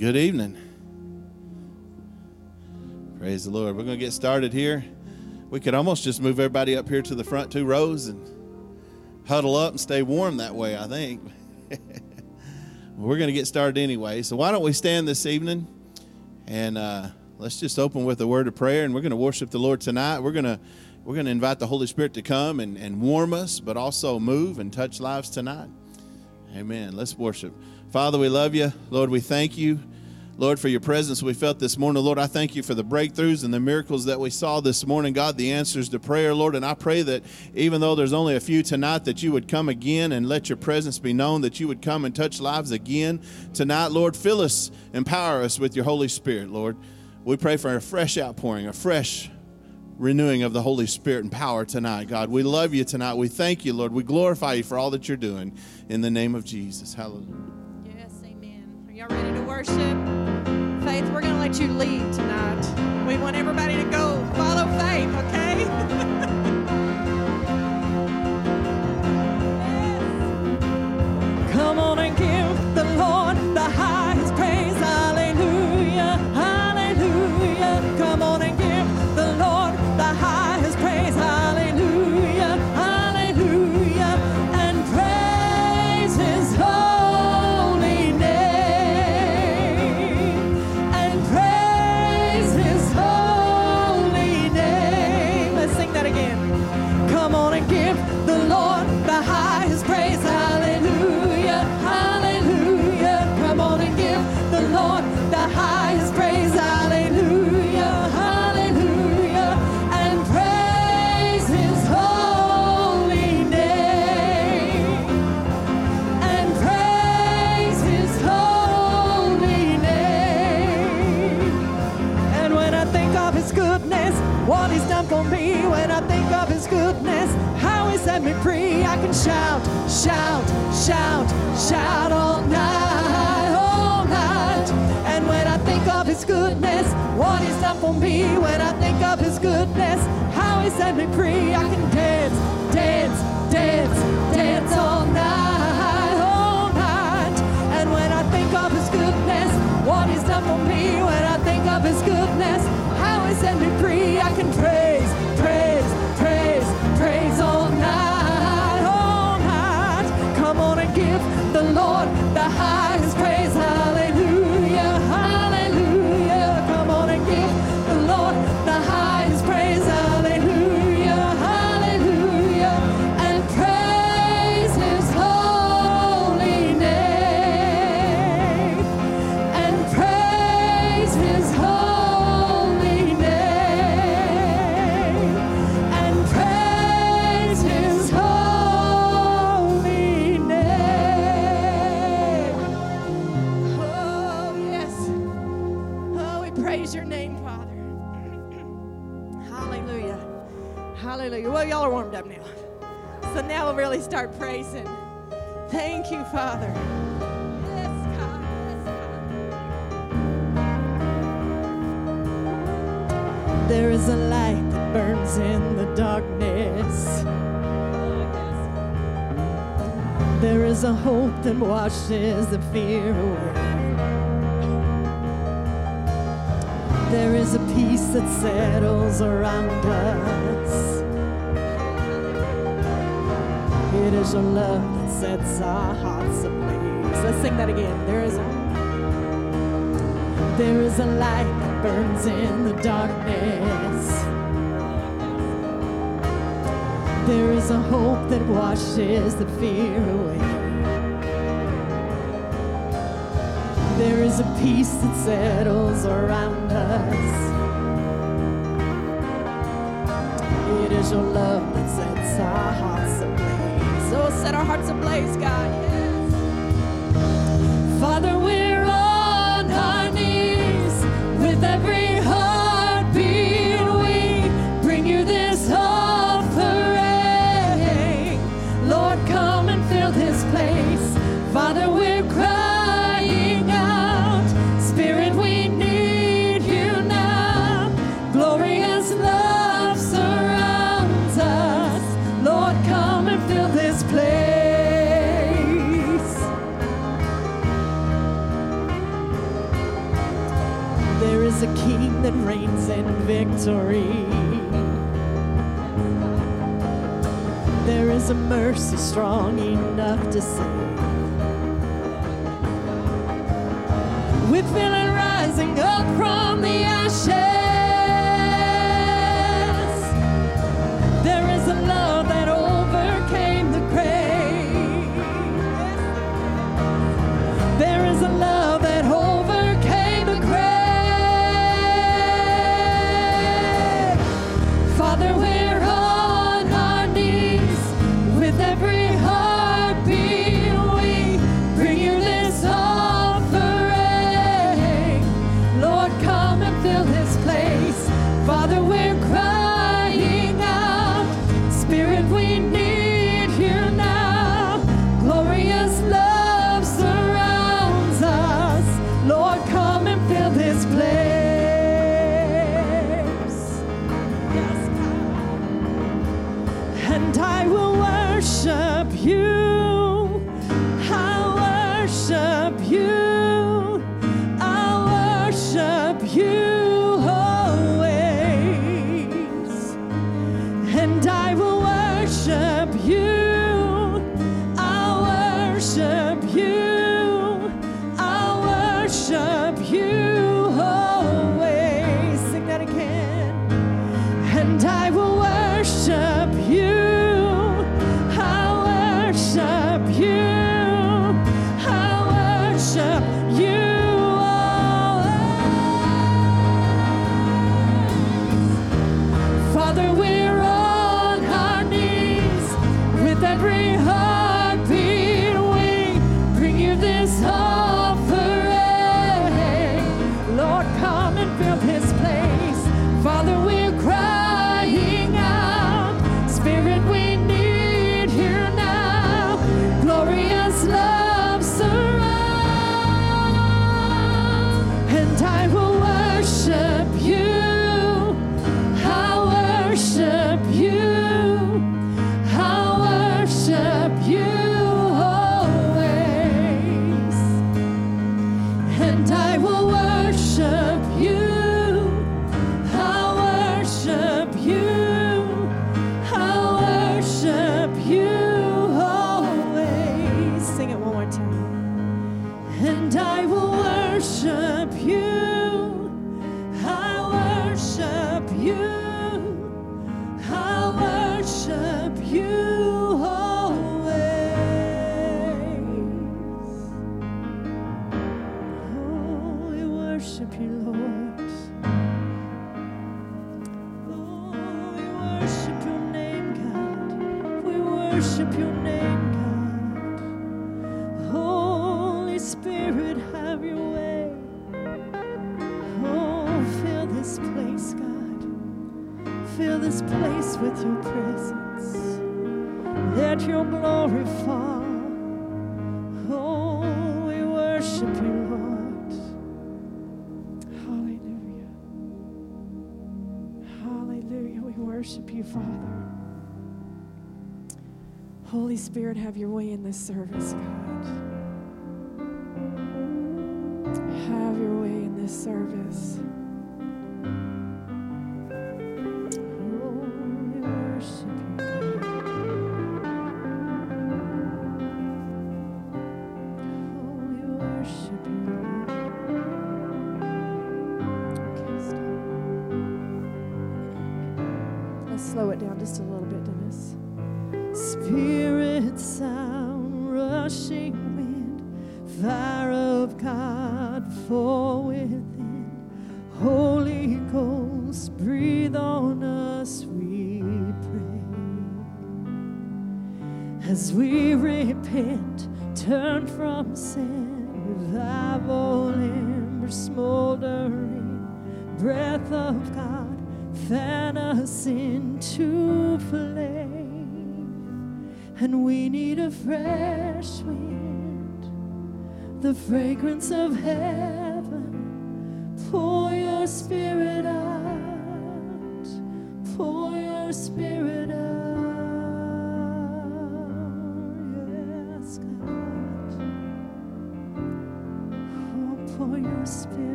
Good evening. Praise the Lord. We're going to get started here. We could almost just move everybody up here to the front two rows and huddle up and stay warm that way, I think. We're going to get started anyway. So, why don't we stand this evening and uh, let's just open with a word of prayer and we're going to worship the Lord tonight. We're going to we're going to invite the Holy Spirit to come and, and warm us, but also move and touch lives tonight. Amen. Let's worship. Father, we love you. Lord, we thank you. Lord, for your presence we felt this morning. Lord, I thank you for the breakthroughs and the miracles that we saw this morning. God, the answers to prayer, Lord. And I pray that even though there's only a few tonight, that you would come again and let your presence be known, that you would come and touch lives again tonight. Lord, fill us, empower us with your Holy Spirit, Lord. We pray for a fresh outpouring, a fresh renewing of the Holy Spirit and power tonight, God. We love you tonight. We thank you, Lord. We glorify you for all that you're doing in the name of Jesus. Hallelujah. Yes, amen. Are y'all ready to worship? Faith, we're going to let you lead tonight. We want everybody to go follow faith, okay? Come on and give the Lord the highest shout, shout, shout, all night, all night. And when I think of his goodness, what he's done for me, when I think of his goodness, how he set me free, I can dance, dance, dance, dance all night, all night. And when I think of his goodness, what he's done for me, when I think of his goodness, how he set me free, I can praise, Lord the highest praise. Hallelujah. Hallelujah. Well, y'all are warmed up now. So now we'll really start praising. Thank you, Father. There is a light that burns in the darkness. There is a hope that washes the fear away. There is a peace that settles around us. It is your love that sets our hearts ablaze. Let's sing that again. There is a there is a light that burns in the darkness. There is a hope that washes the fear away. There is a peace that settles around us. It is your love that sets our hearts ablaze. So set our hearts ablaze, God. Yes. Father, we're on our knees with every victory. There is a mercy strong enough to save. We're feeling rising up from the ashes. or afar. Oh, we worship you, Lord. Hallelujah. Hallelujah. We worship you, Father. Holy Spirit, have your way in this service, God. Have your way in this service. fragrance of heaven.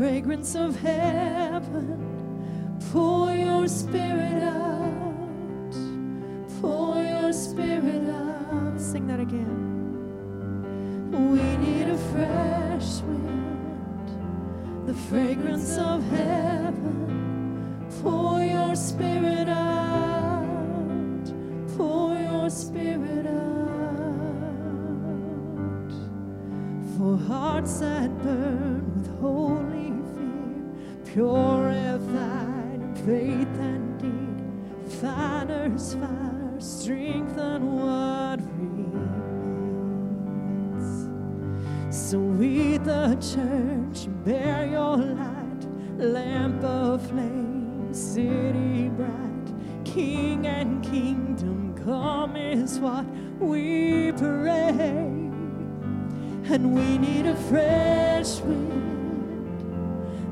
Fragrance of heaven. Pour your spirit out. Pour your spirit out. Sing that again. We need a fresh wind, the fragrance of heaven. Pour your spirit out. Pour your spirit out. For hearts that burn with holy purified in faith and deed, finer's fire, strengthen what remains. So we, the church, bear your light, lamp of flame, city bright, king and kingdom come is what we pray. And we need a fresh wind,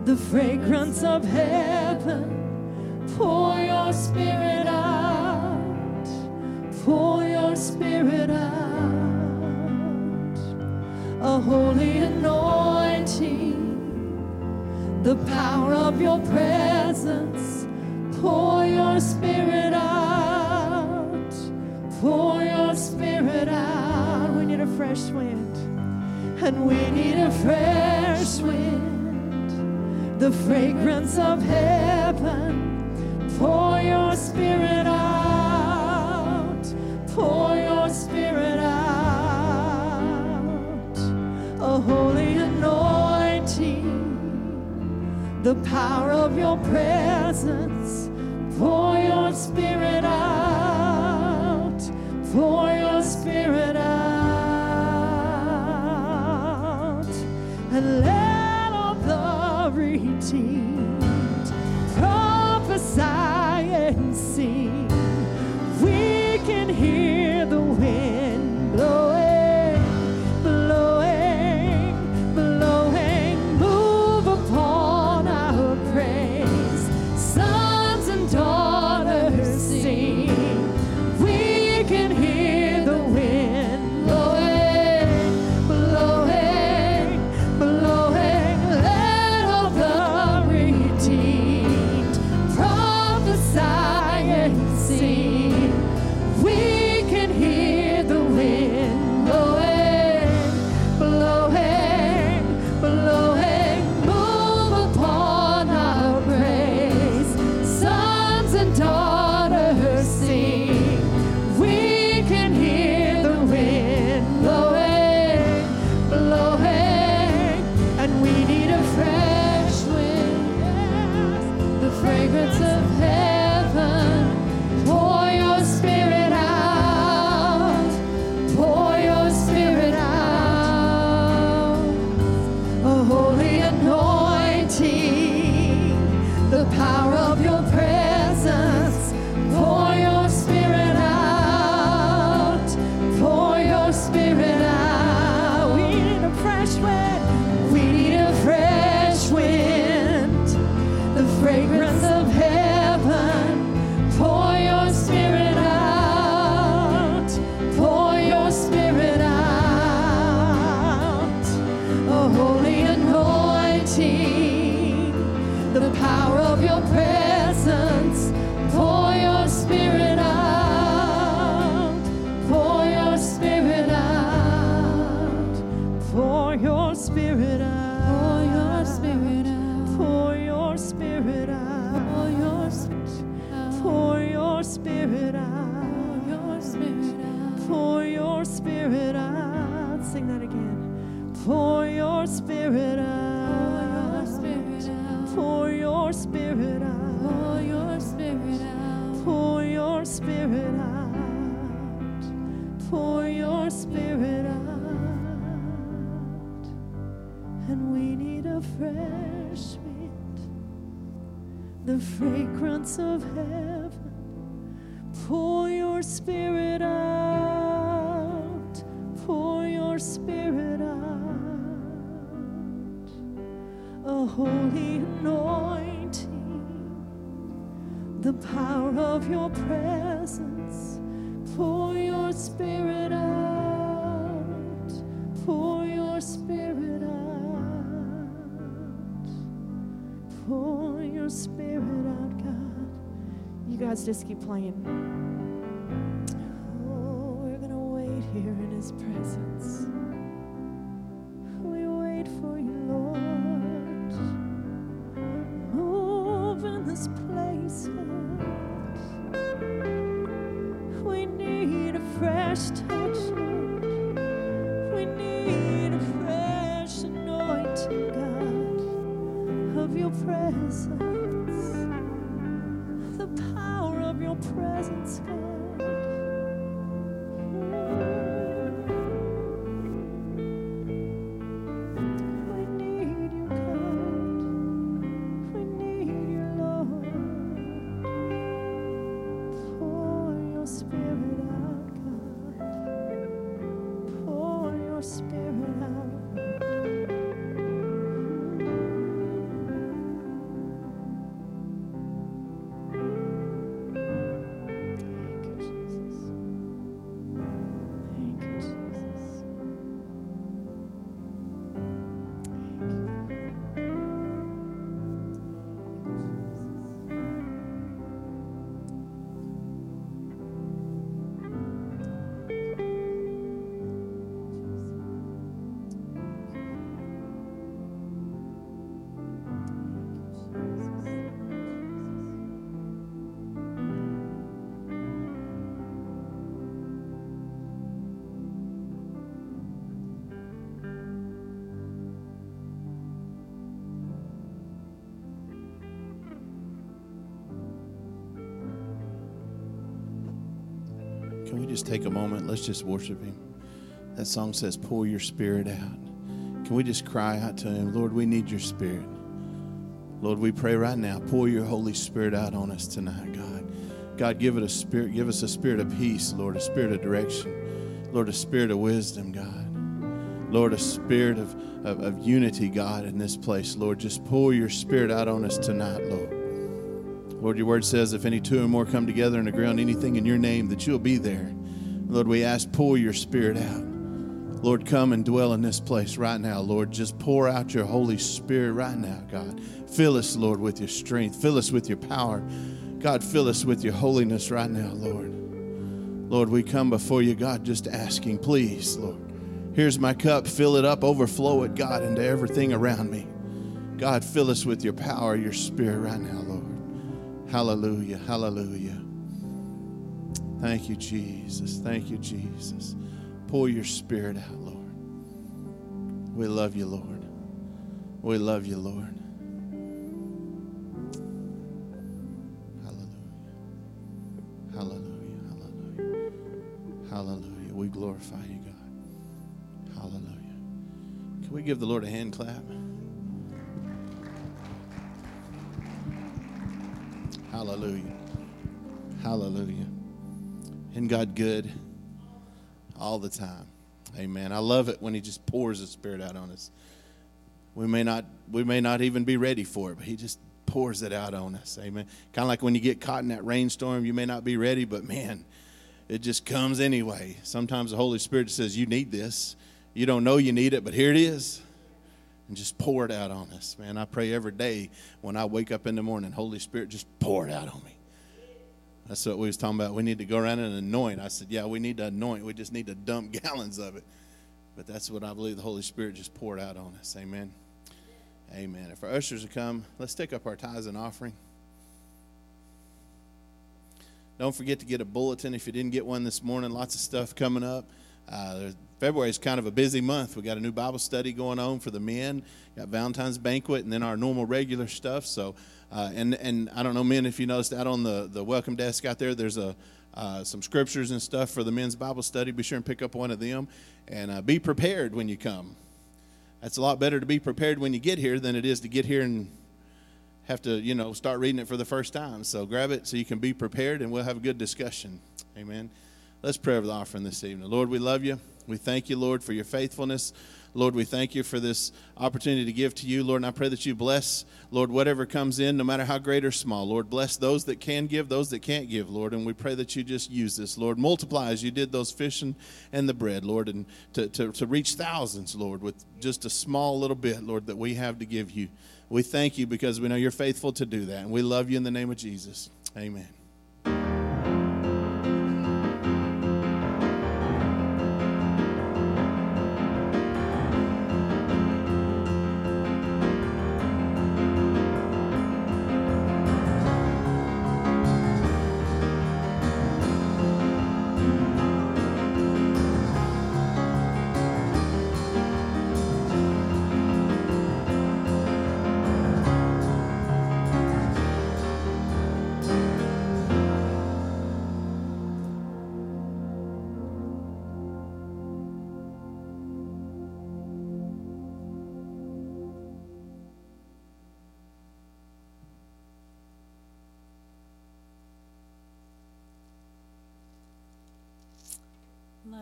the fragrance of heaven. Pour your spirit out, pour your spirit out. A holy anointing, the power of your presence. Pour your spirit out, pour your spirit out. We need a fresh wind, and we need a fresh wind, the fragrance of heaven. Pour your spirit out, pour your spirit out. A holy anointing, the power of your presence. Pour your spirit out, pour your spirit out. And let redeemed prophesy silence of heaven, pour your spirit out, pour your spirit out. A holy anointing, the power of your presence, pour your spirit out, pour your spirit out, pour your spirit guys just keep playing. Oh, we're going to wait here in His presence. We wait for you, Lord. Move in this place, God. We need a fresh touch, just take a moment? Let's just worship Him. That song says, Pour your spirit out. Can we just cry out to Him, Lord, we need your spirit. Lord, we pray right now, pour your Holy Spirit out on us tonight, God. God, give it a spirit, give us a spirit of peace, Lord, a spirit of direction. Lord, a spirit of wisdom, God. Lord, a spirit of, of, of unity, God, in this place. Lord, just pour your spirit out on us tonight, Lord. Lord, your word says if any two or more come together and agree on anything in your name, that you'll be there. Lord, we ask, pour your spirit out. Lord, come and dwell in this place right now, Lord. Just pour out your Holy Spirit right now, God. Fill us, Lord, with your strength. Fill us with your power. God, fill us with your holiness right now, Lord. Lord, we come before you, God, just asking, please, Lord. Here's my cup. Fill it up, overflow it, God, into everything around me. God, fill us with your power, your spirit right now, Lord. Hallelujah. Hallelujah. Thank you, Jesus. Thank you, Jesus. Pour your spirit out, Lord. We love you, Lord. We love you, Lord. Hallelujah. Hallelujah. Hallelujah. Hallelujah. We glorify you, God. Hallelujah. Can we give the Lord a hand clap? Hallelujah. Hallelujah. Isn't God good all the time? Amen. I love it when He just pours His Spirit out on us. We may not, we may not even be ready for it, but He just pours it out on us. Amen. Kind of like when you get caught in that rainstorm, you may not be ready, but man, it just comes anyway. Sometimes the Holy Spirit says, You need this. You don't know you need it, but here it is and just pour it out on us. Man, I pray every day when I wake up in the morning, Holy Spirit, just pour it out on me. That's what we was talking about. We need to go around and anoint. I said, yeah, we need to anoint. We just need to dump gallons of it. But that's what I believe the Holy Spirit just poured out on us. Amen. Amen. If our ushers will come, let's take up our tithes and offering. Don't forget to get a bulletin if you didn't get one this morning. Lots of stuff coming up. Uh, February is kind of a busy month. We got a new Bible study going on for the men. Got Valentine's banquet, and then our normal regular stuff. So, uh, and and I don't know, men, if you noticed out on the the welcome desk out there, there's a uh, some scriptures and stuff for the men's Bible study. Be sure and pick up one of them, and uh, be prepared when you come. That's a lot better to be prepared when you get here than it is to get here and have to, you know, start reading it for the first time. So grab it so you can be prepared, and we'll have a good discussion. Amen. Let's pray over the offering this evening. Lord, we love you. We thank you, Lord, for your faithfulness. Lord, we thank you for this opportunity to give to you, Lord. And I pray that you bless, Lord, whatever comes in, no matter how great or small. Lord, bless those that can give, those that can't give, Lord. And we pray that you just use this, Lord. Multiply as you did those fish and, and the bread, Lord, and to, to, to reach thousands, Lord, with just a small little bit, Lord, that we have to give you. We thank you because we know you're faithful to do that. And we love you in the name of Jesus. Amen.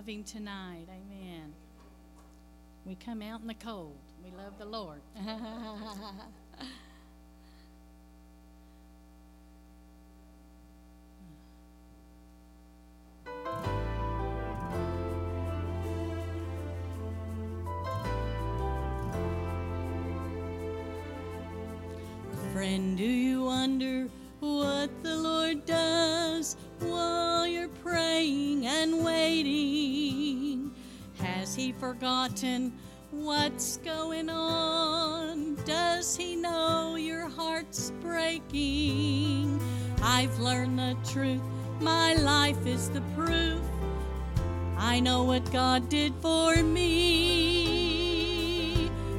Loving tonight. Amen. We come out in the cold. We love the Lord. God did for me.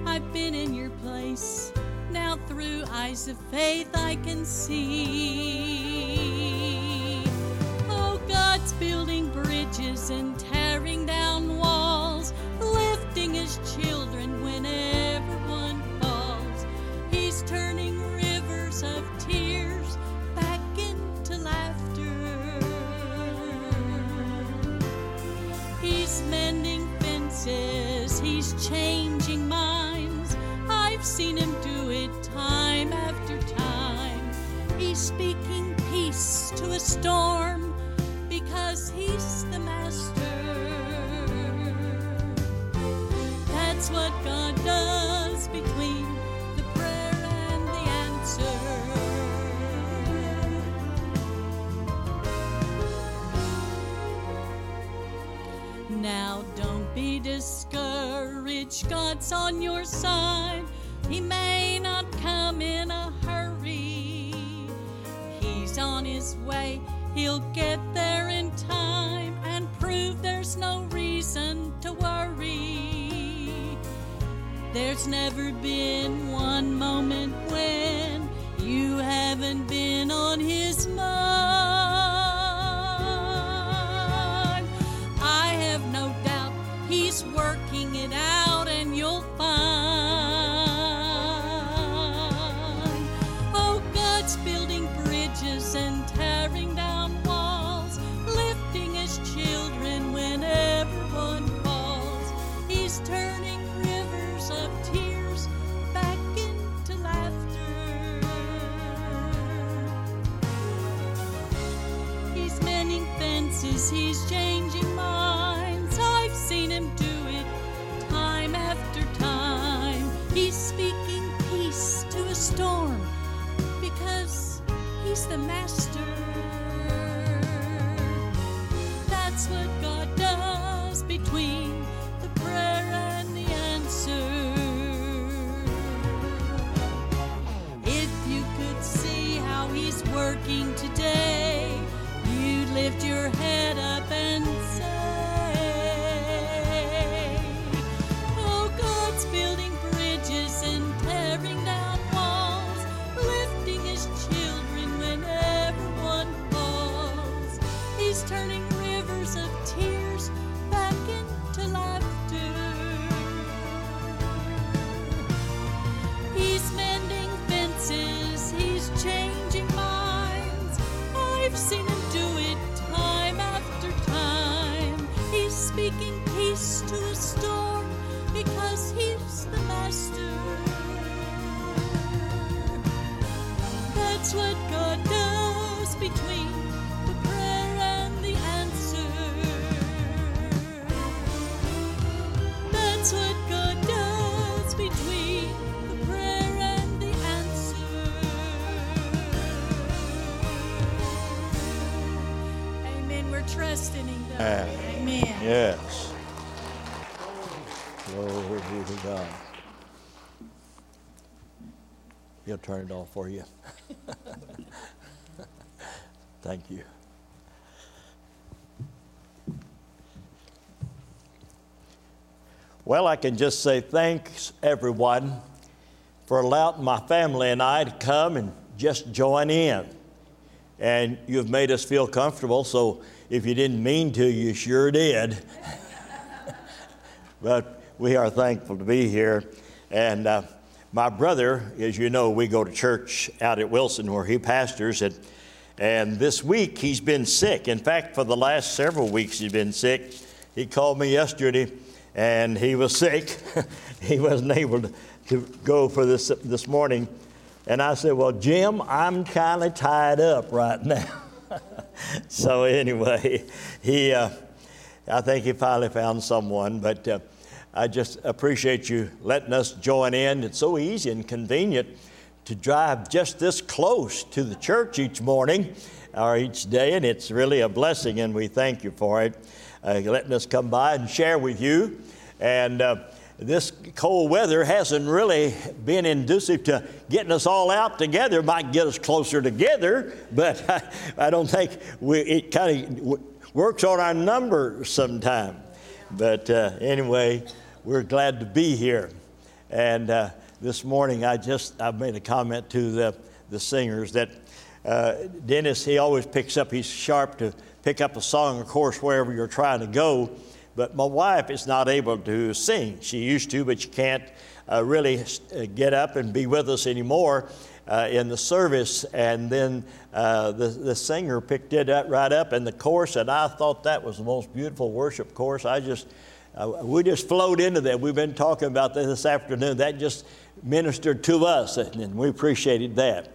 I've been in your place. Now through eyes of faith I can see. Off for you. Thank you. Well, I can just say thanks, everyone, for allowing my family and I to come and just join in. And you've made us feel comfortable, so if you didn't mean to, you sure did. but we are thankful to be here. And uh, my brother, as you know, we go to church out at Wilson where he pastors. And, and this week he's been sick. In fact, for the last several weeks he's been sick. He called me yesterday and he was sick. he wasn't able to, to go for this this morning. And I said, Well, Jim, I'm kind of tied up right now. so, anyway, he, uh, I think he finally found someone, but uh, I just appreciate you letting us join in. It's so easy and convenient to drive just this close to the church each morning or each day, and it's really a blessing, and we thank you for it, uh, letting us come by and share with you. And uh, this cold weather hasn't really been inducive to getting us all out together. Might get us closer together, but I, I don't think we, it kind of w- works on our numbers sometimes. But uh, anyway, we're glad to be here. And uh, this morning, I just I made a comment to the, the singers that uh, Dennis, he always picks up, he's sharp to pick up a song, of course, wherever you're trying to go. But my wife is not able to sing. She used to, but she can't uh, really uh, get up and be with us anymore uh, in the service. And then uh, the, the singer picked it up, right up in the chorus, and I thought that was the most beautiful worship chorus. I just, uh, we just flowed into that. We've been talking about that this afternoon. That just ministered to us, and we appreciated that.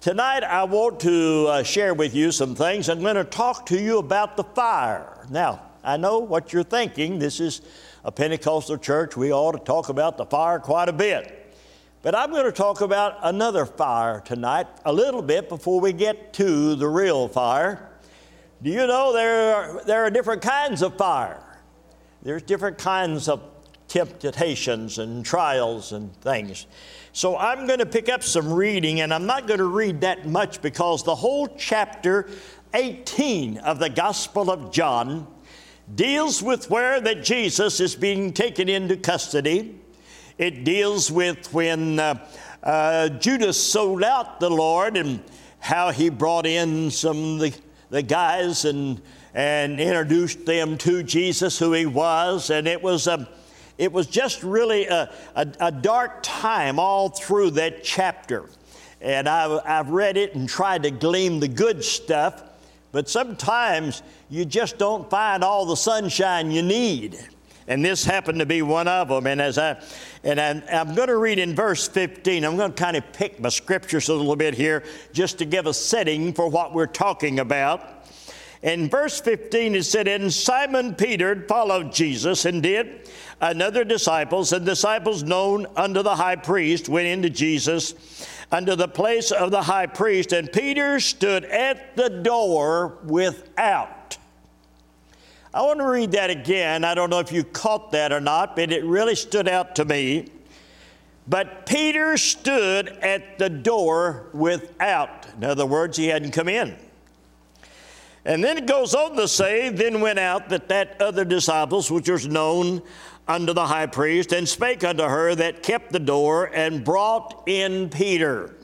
Tonight, I want to uh, share with you some things. I'm going to talk to you about the fire. Now, I know what you're thinking. This is a Pentecostal church. We ought to talk about the fire quite a bit. But I'm going to talk about another fire tonight, a little bit before we get to the real fire. Do you know there are, there are different kinds of fire? There's different kinds of temptations and trials and things. So I'm going to pick up some reading, and I'm not going to read that much because the whole chapter 18 of the Gospel of John deals with where that Jesus is being taken into custody. It deals with when uh, uh, Judas sold out the Lord and how he brought in some the, the guys and, and introduced them to Jesus, who he was. And it was a it was just really a, a, a dark time all through that chapter. And I, I've read it and tried to glean the good stuff, but sometimes you just don't find all the sunshine you need. And this happened to be one of them. And as I, and I'm, I'm going to read in verse 15, I'm going to kind of pick my scriptures a little bit here just to give a setting for what we're talking about. In verse 15, it said, And Simon Peter followed Jesus and did another disciples, and disciples known unto the high priest went into Jesus unto the place of the high priest, and Peter stood at the door without. I want to read that again. I don't know if you caught that or not, but it really stood out to me. But Peter stood at the door without. In other words, he hadn't come in. And then it goes on to say, then went out that that other disciples, which was known unto the high priest, and spake unto her that kept the door, and brought in Peter.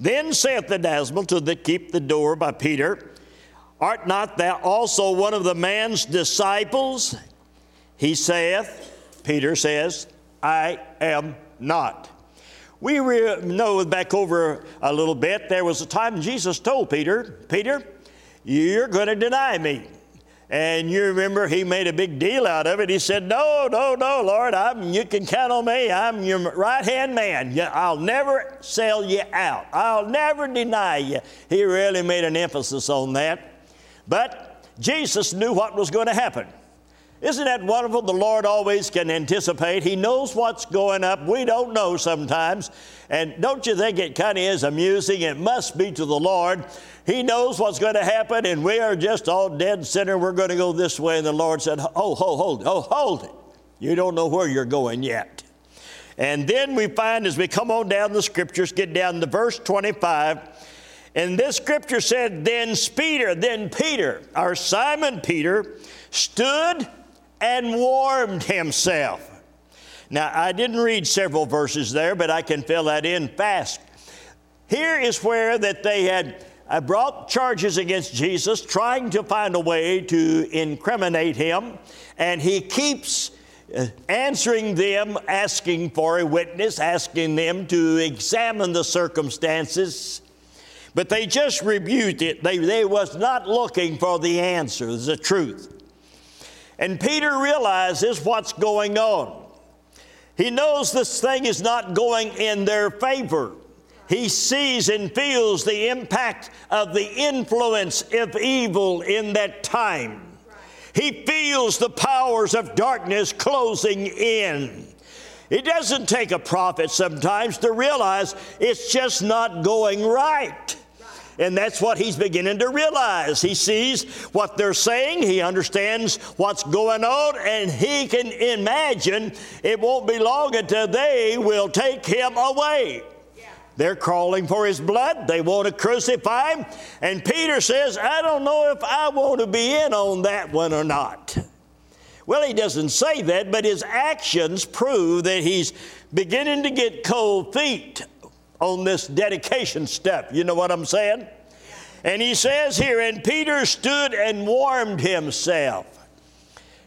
Then saith the damsel to the keep the door by Peter, Art not thou also one of the man's disciples? He saith, Peter says, I am not. We re- know back over a little bit, there was a time Jesus told Peter, Peter, you're going to deny me. And you remember he made a big deal out of it. He said, No, no, no, Lord, I'm, you can count on me. I'm your right hand man. I'll never sell you out, I'll never deny you. He really made an emphasis on that. But Jesus knew what was going to happen. Isn't that wonderful? The Lord always can anticipate. He knows what's going up. We don't know sometimes. And don't you think it kind of is amusing? It must be to the Lord. He knows what's going to happen, and we are just all dead center. We're going to go this way. And the Lord said, Oh, hold, hold, oh, hold it. You don't know where you're going yet. And then we find as we come on down the scriptures, get down to verse 25. And this scripture said, Then Peter, then Peter, our Simon Peter, stood and warmed himself. Now, I didn't read several verses there, but I can fill that in fast. Here is where that they had uh, brought charges against Jesus, trying to find a way to incriminate him, and he keeps uh, answering them, asking for a witness, asking them to examine the circumstances. But they just rebuked it. They, they was not looking for the answer, the truth. And Peter realizes what's going on. He knows this thing is not going in their favor. He sees and feels the impact of the influence of evil in that time. He feels the powers of darkness closing in. It doesn't take a prophet sometimes to realize it's just not going right. And that's what he's beginning to realize. He sees what they're saying, he understands what's going on, and he can imagine it won't be long until they will take him away. They're calling for his blood. They want to crucify him. And Peter says, I don't know if I want to be in on that one or not. Well, he doesn't say that, but his actions prove that he's beginning to get cold feet on this dedication step. You know what I'm saying? And he says here, and Peter stood and warmed himself.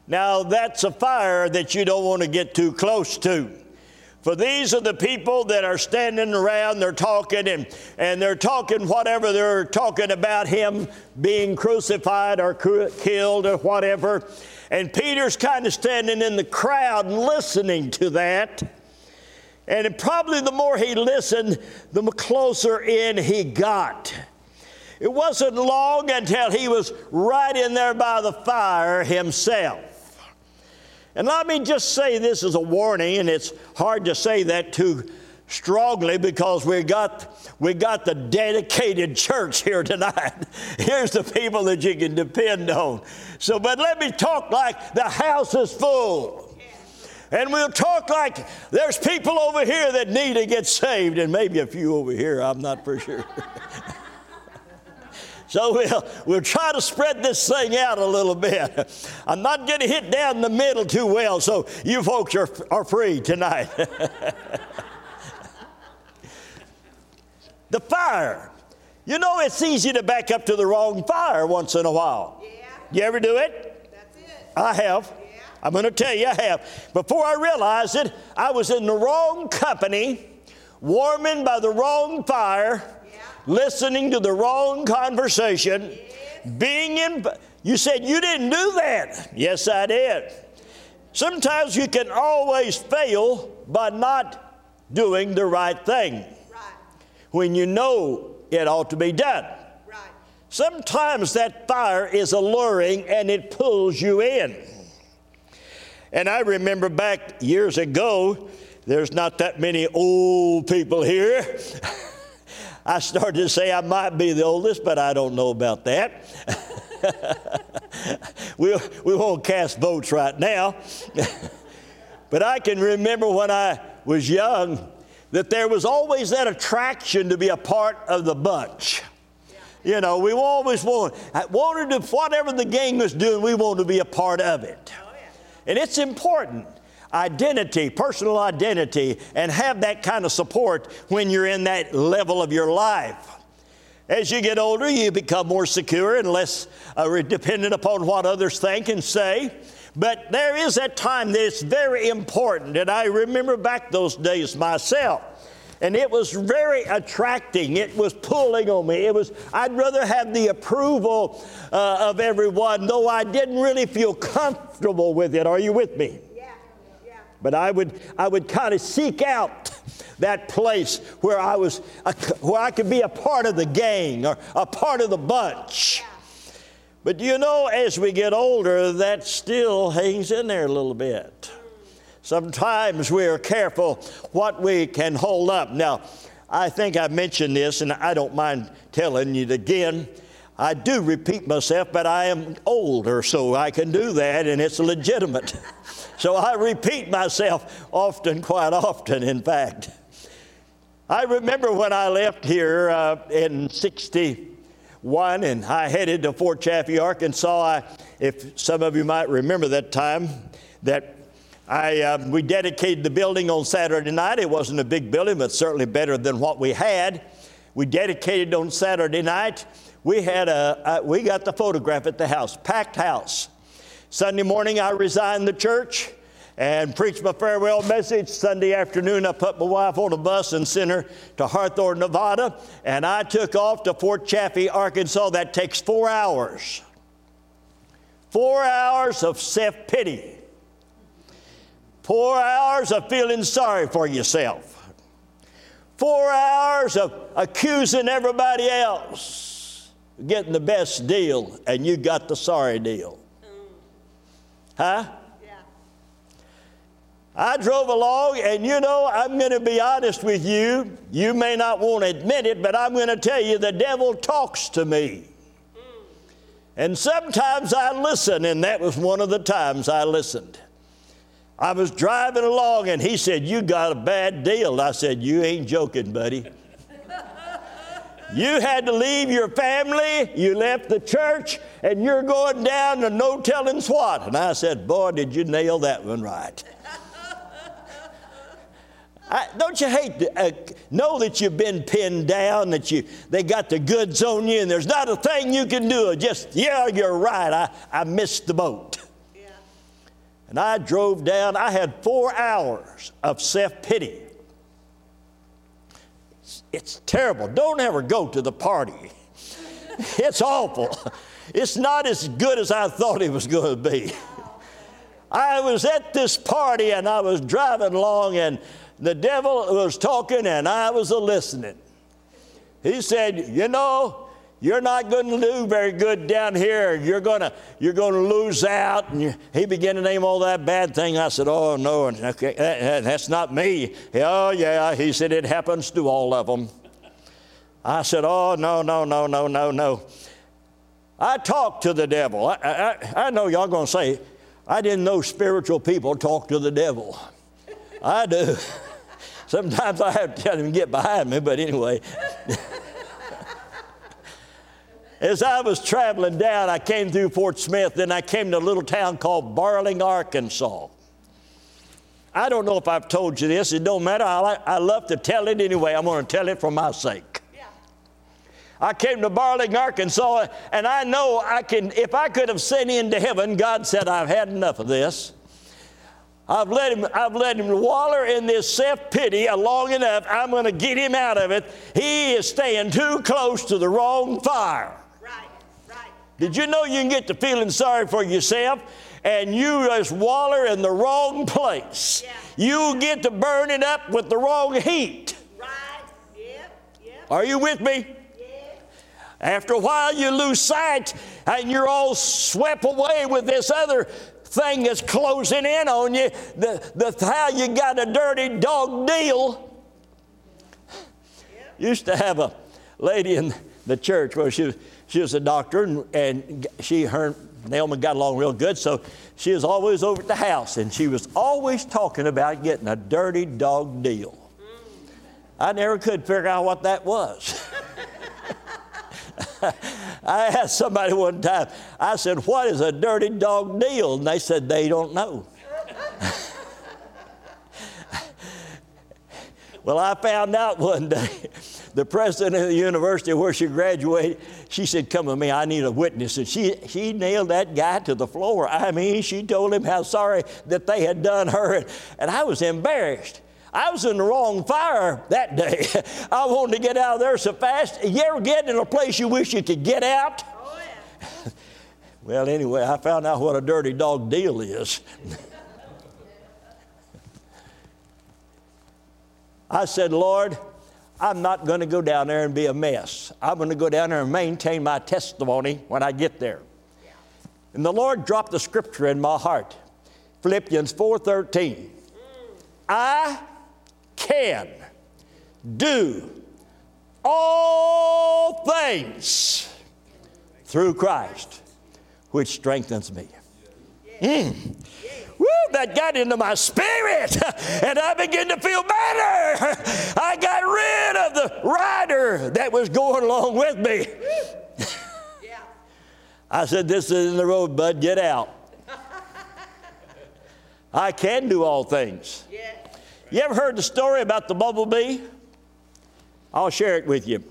Now, that's a fire that you don't want to get too close to. For these are the people that are standing around, they're talking, and, and they're talking whatever they're talking about him being crucified or killed or whatever. And Peter's kind of standing in the crowd listening to that. And probably the more he listened, the closer in he got. It wasn't long until he was right in there by the fire himself. And let me just say this as a warning, and it's hard to say that too strongly because we got we got the dedicated church here tonight. Here's the people that you can depend on. So, but let me talk like the house is full. And we'll talk like there's people over here that need to get saved, and maybe a few over here, I'm not for sure. so we'll, we'll try to spread this thing out a little bit. I'm not going to hit down the middle too well, so you folks are, are free tonight. the fire. You know, it's easy to back up to the wrong fire once in a while. Yeah. You ever do it? That's it. I have. I'm going to tell you, I have. Before I realized it, I was in the wrong company, warming by the wrong fire, yeah. listening to the wrong conversation, being in. You said you didn't do that. Yes, I did. Sometimes you can always fail by not doing the right thing right. when you know it ought to be done. Right. Sometimes that fire is alluring and it pulls you in. And I remember back years ago, there's not that many old people here. I started to say I might be the oldest, but I don't know about that. we, we won't cast votes right now. but I can remember when I was young that there was always that attraction to be a part of the bunch. You know, we always wanted, wanted to, whatever the gang was doing, we wanted to be a part of it. And it's important identity, personal identity, and have that kind of support when you're in that level of your life. As you get older, you become more secure and less uh, dependent upon what others think and say. But there is that time that it's very important. And I remember back those days myself and it was very attracting. It was pulling on me. It was, I'd rather have the approval uh, of everyone, though I didn't really feel comfortable with it. Are you with me? Yeah. yeah. But I would, I would kind of seek out that place where I was, where I could be a part of the gang or a part of the bunch. Yeah. But you know, as we get older, that still hangs in there a little bit. Sometimes we are careful what we can hold up. Now, I think I mentioned this, and I don't mind telling you again. I do repeat myself, but I am older, so I can do that, and it's legitimate. so I repeat myself often, quite often, in fact. I remember when I left here uh, in 61 and I headed to Fort Chaffee, Arkansas. I, if some of you might remember that time, that I, uh, we dedicated the building on Saturday night. It wasn't a big building, but certainly better than what we had. We dedicated on Saturday night. We had a, a we got the photograph at the house, packed house. Sunday morning, I resigned the church and preached my farewell message. Sunday afternoon, I put my wife on a bus and sent her to Hawthorne, Nevada, and I took off to Fort Chaffee, Arkansas. That takes four hours. Four hours of self pity. Four hours of feeling sorry for yourself. Four hours of accusing everybody else, getting the best deal, and you got the sorry deal. Huh? Yeah. I drove along, and you know, I'm going to be honest with you. You may not want to admit it, but I'm going to tell you the devil talks to me. Mm. And sometimes I listen, and that was one of the times I listened. I was driving along and he said, You got a bad deal. I said, You ain't joking, buddy. you had to leave your family, you left the church, and you're going down to no telling what. And I said, Boy, did you nail that one right. I, don't you hate to uh, know that you've been pinned down, that you they got the goods on you, and there's not a thing you can do. Just yeah, you're right. I, I missed the boat. And I drove down, I had four hours of self pity. It's terrible. Don't ever go to the party. It's awful. It's not as good as I thought it was going to be. I was at this party and I was driving along, and the devil was talking and I was a listening. He said, You know, you're not going to do very good down here. You're going to, you're going to lose out. And he began to name all that bad thing. I said, Oh, no, okay, that, that's not me. Oh, yeah. He said, It happens to all of them. I said, Oh, no, no, no, no, no, no. I talked to the devil. I, I, I know y'all going to say, I didn't know spiritual people talk to the devil. I do. Sometimes I have to tell him to get behind me, but anyway. As I was traveling down, I came through Fort Smith, then I came to a little town called Barling, Arkansas. I don't know if I've told you this, it don't matter. I, I love to tell it anyway. I'm going to tell it for my sake. I came to Barling, Arkansas, and I know I can, if I could have sent into heaven, God said, I've had enough of this. I've let him, I've let him waller in this self pity long enough. I'm going to get him out of it. He is staying too close to the wrong fire. Did you know you can get to feeling sorry for yourself and you just waller in the wrong place? Yeah. You get to burn it up with the wrong heat. Right. Yep. Yep. Are you with me? After a while, you lose sight and you're all swept away with this other thing that's closing in on you. The, the, how you got a dirty dog deal. Used to have a lady in the church where she was she was a doctor, and, and she, her, Naomi got along real good, so she was always over at the house, and she was always talking about getting a dirty dog deal. I never could figure out what that was. I asked somebody one time, I said, What is a dirty dog deal? And they said, They don't know. well, I found out one day the president of the university where she graduated, she said, Come with me, I need a witness. And she, she nailed that guy to the floor. I mean, she told him how sorry that they had done her. And I was embarrassed. I was in the wrong fire that day. I wanted to get out of there so fast. You ever get in a place you wish you could get out? Oh, yeah. well, anyway, I found out what a dirty dog deal is. I said, Lord, I'm not going to go down there and be a mess. I'm going to go down there and maintain my testimony when I get there. And the Lord dropped the scripture in my heart. Philippians 4:13. I can do all things through Christ, which strengthens me. Mm. Woo, that got into my spirit, and I began to feel better. I got rid of the rider that was going along with me. Yeah. I said, This is in the road, bud, get out. I can do all things. Yeah. You ever heard the story about the bumblebee? I'll share it with you.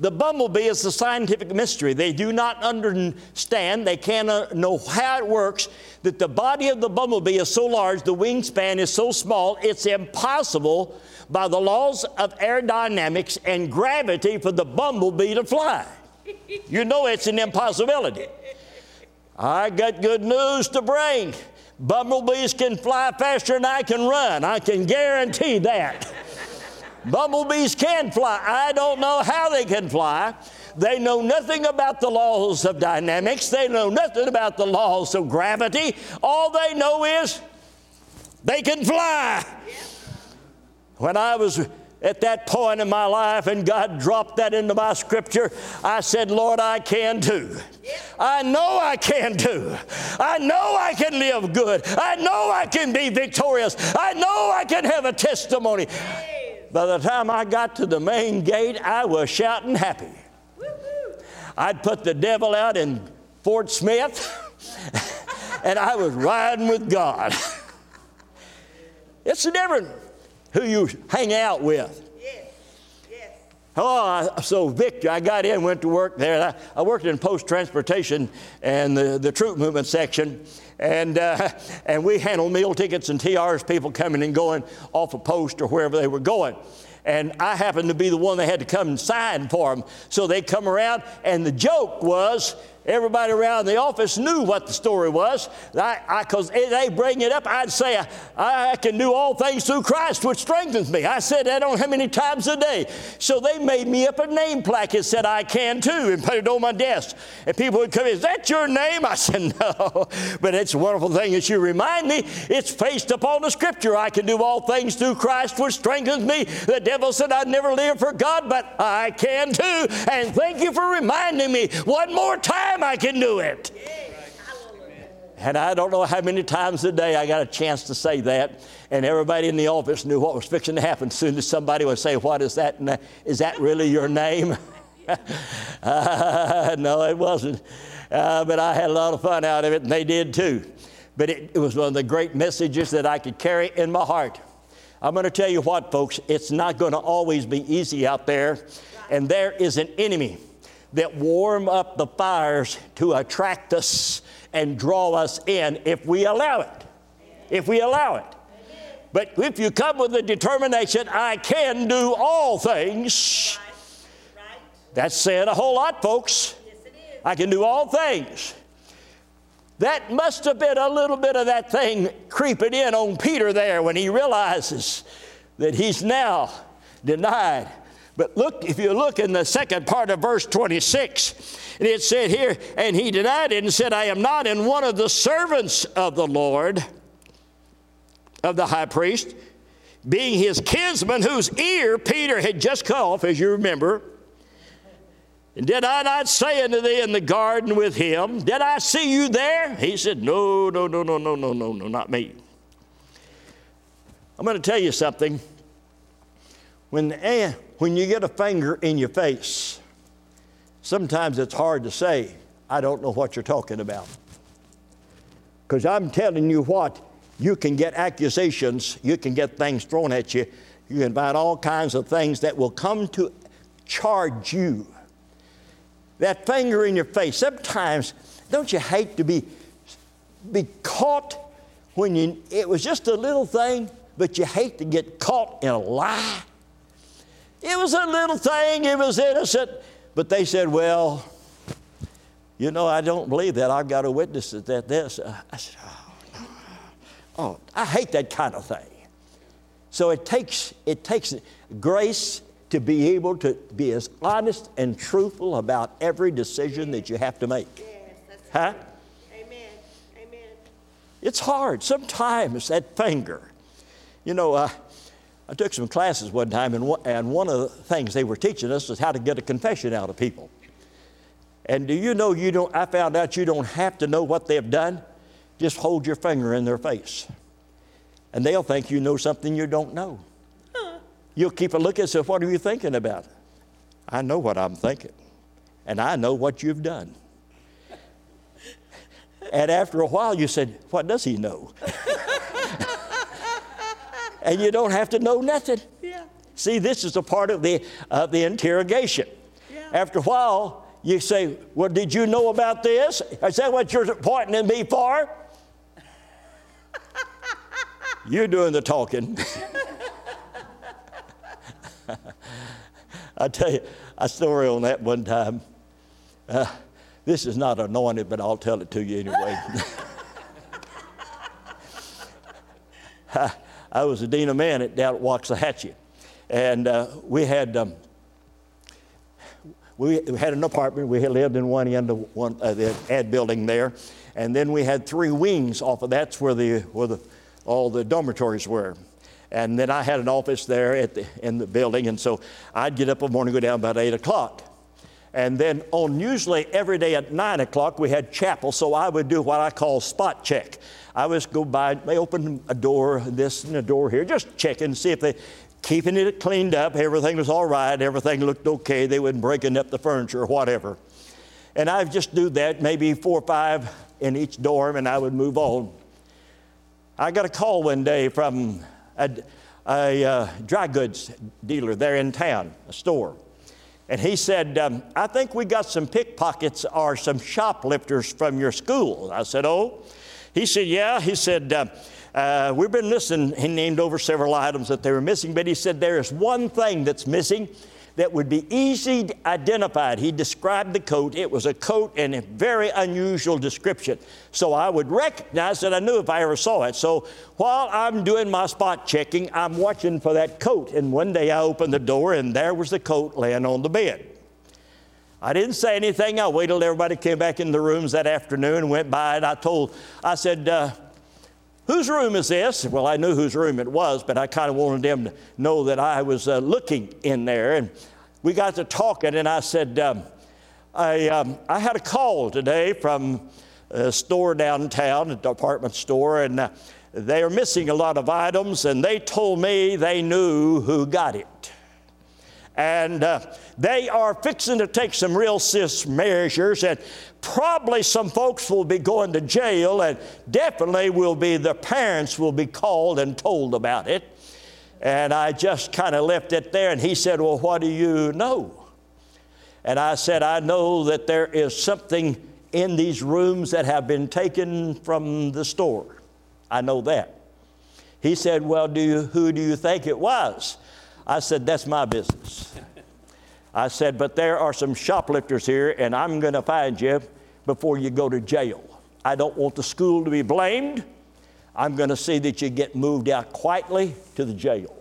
The bumblebee is a scientific mystery. They do not understand, they cannot uh, know how it works, that the body of the bumblebee is so large, the wingspan is so small, it's impossible by the laws of aerodynamics and gravity for the bumblebee to fly. You know it's an impossibility. I got good news to bring. Bumblebees can fly faster than I can run. I can guarantee that. Bumblebees can fly. I don't know how they can fly. They know nothing about the laws of dynamics. They know nothing about the laws of gravity. All they know is they can fly. When I was at that point in my life and God dropped that into my scripture, I said, Lord, I can too. I know I can too. I know I can live good. I know I can be victorious. I know I can have a testimony. By the time I got to the main gate, I was shouting happy. I'd put the devil out in Fort Smith, and I was riding with God. it's different who you hang out with. Oh, so Victor, I got in, went to work there. I, I worked in post transportation and the, the troop movement section, and, uh, and we handled meal tickets and TRs, people coming and going off a post or wherever they were going. And I happened to be the one that had to come and sign for them. So they come around, and the joke was Everybody around the office knew what the story was. Because they bring it up, I'd say, I, I, can do all things through Christ, which strengthens me. I said that on how many times a day. So they made me up a name plaque that said, I can too, and put it on my desk. And people would come Is that your name? I said, No. But it's a wonderful thing that you remind me. It's based upon the scripture. I can do all things through Christ, which strengthens me. The devil said, I'd never live for God, but I can too. And thank you for reminding me one more time time I can do it. And I don't know how many times a day I got a chance to say that, and everybody in the office knew what was fixing to happen. Soon as somebody would say, What is that? Is that really your name? uh, no, it wasn't. Uh, but I had a lot of fun out of it, and they did too. But it, it was one of the great messages that I could carry in my heart. I'm going to tell you what, folks, it's not going to always be easy out there, and there is an enemy that warm up the fires to attract us and draw us in if we allow it. If we allow it. But if you come with the determination, I can do all things, that's saying a whole lot, folks. I can do all things. That must have been a little bit of that thing creeping in on Peter there when he realizes that he's now denied but look, if you look in the second part of verse 26, and it said here, and he denied it and said, I am not in one of the servants of the Lord, of the high priest, being his kinsman, whose ear Peter had just cut off, as you remember. And did I not say unto thee in the garden with him, Did I see you there? He said, No, no, no, no, no, no, no, no, not me. I'm going to tell you something. When, eh, when you get a finger in your face, sometimes it's hard to say, I don't know what you're talking about. Because I'm telling you what, you can get accusations, you can get things thrown at you, you can find all kinds of things that will come to charge you. That finger in your face, sometimes, don't you hate to be, be caught when you, it was just a little thing, but you hate to get caught in a lie. It was a little thing, it was innocent, but they said, Well, you know, I don't believe that. I've got a witness that this. I said, Oh, oh, I hate that kind of thing. So it takes, it takes grace to be able to be as honest and truthful about every decision that you have to make. Yes, that's Huh? Amen. Amen. It's hard. Sometimes that finger. You know, uh, I took some classes one time, and one, and one of the things they were teaching us was how to get a confession out of people. And do you know you don't? I found out you don't have to know what they've done. Just hold your finger in their face, and they'll think you know something you don't know. You'll keep a look and say, "What are you thinking about?" I know what I'm thinking, and I know what you've done. And after a while, you said, What does he know? and you don't have to know nothing. Yeah. See, this is a part of the, uh, the interrogation. Yeah. After a while, you say, Well, did you know about this? Is that what you're pointing at me for? you're doing the talking. I tell you a story on that one time. Uh, this is not anointed, but I'll tell it to you anyway. I, I was a dean of men at, down at Waxahachie, and uh, we had um, we had an apartment. We lived in one end of one uh, the ad building there, and then we had three wings off of that's where the where the all the dormitories were. And then I had an office there at the, in the building, and so I'd get up in the morning, go down about eight o'clock. And then on usually every day at nine o'clock, we had chapel, so I would do what I call spot check. I was go by, they open a door, this and a door here, just checking, see if they keeping it cleaned up, everything was all right, everything looked okay, they wasn't breaking up the furniture or whatever. And I would just do that, maybe four or five in each dorm, and I would move on. I got a call one day from a, a uh, dry goods dealer there in town, a store. And he said, um, I think we got some pickpockets or some shoplifters from your school. I said, Oh? He said, Yeah. He said, uh, uh, We've been listening. He named over several items that they were missing, but he said, There is one thing that's missing that would be easy identified. He described the coat. It was a coat and a very unusual description. So I would recognize it. I knew if I ever saw it. So while I'm doing my spot checking, I'm watching for that coat. And one day I opened the door and there was the coat laying on the bed. I didn't say anything. I waited till everybody came back in the rooms that afternoon and went by and I told, I said, uh, Whose room is this? Well, I knew whose room it was, but I kind of wanted them to know that I was uh, looking in there. And we got to talking, and I said, um, I, um, I had a call today from a store downtown, a department store, and uh, they are missing a lot of items, and they told me they knew who got it. And uh, they are fixing to take some real serious measures, and probably some folks will be going to jail, and definitely will be the parents will be called and told about it. And I just kind of left it there, and he said, Well, what do you know? And I said, I know that there is something in these rooms that have been taken from the store. I know that. He said, Well, do you, who do you think it was? I said, That's my business. I said, But there are some shoplifters here, and I'm going to find you before you go to jail. I don't want the school to be blamed. I'm going to see that you get moved out quietly to the jail.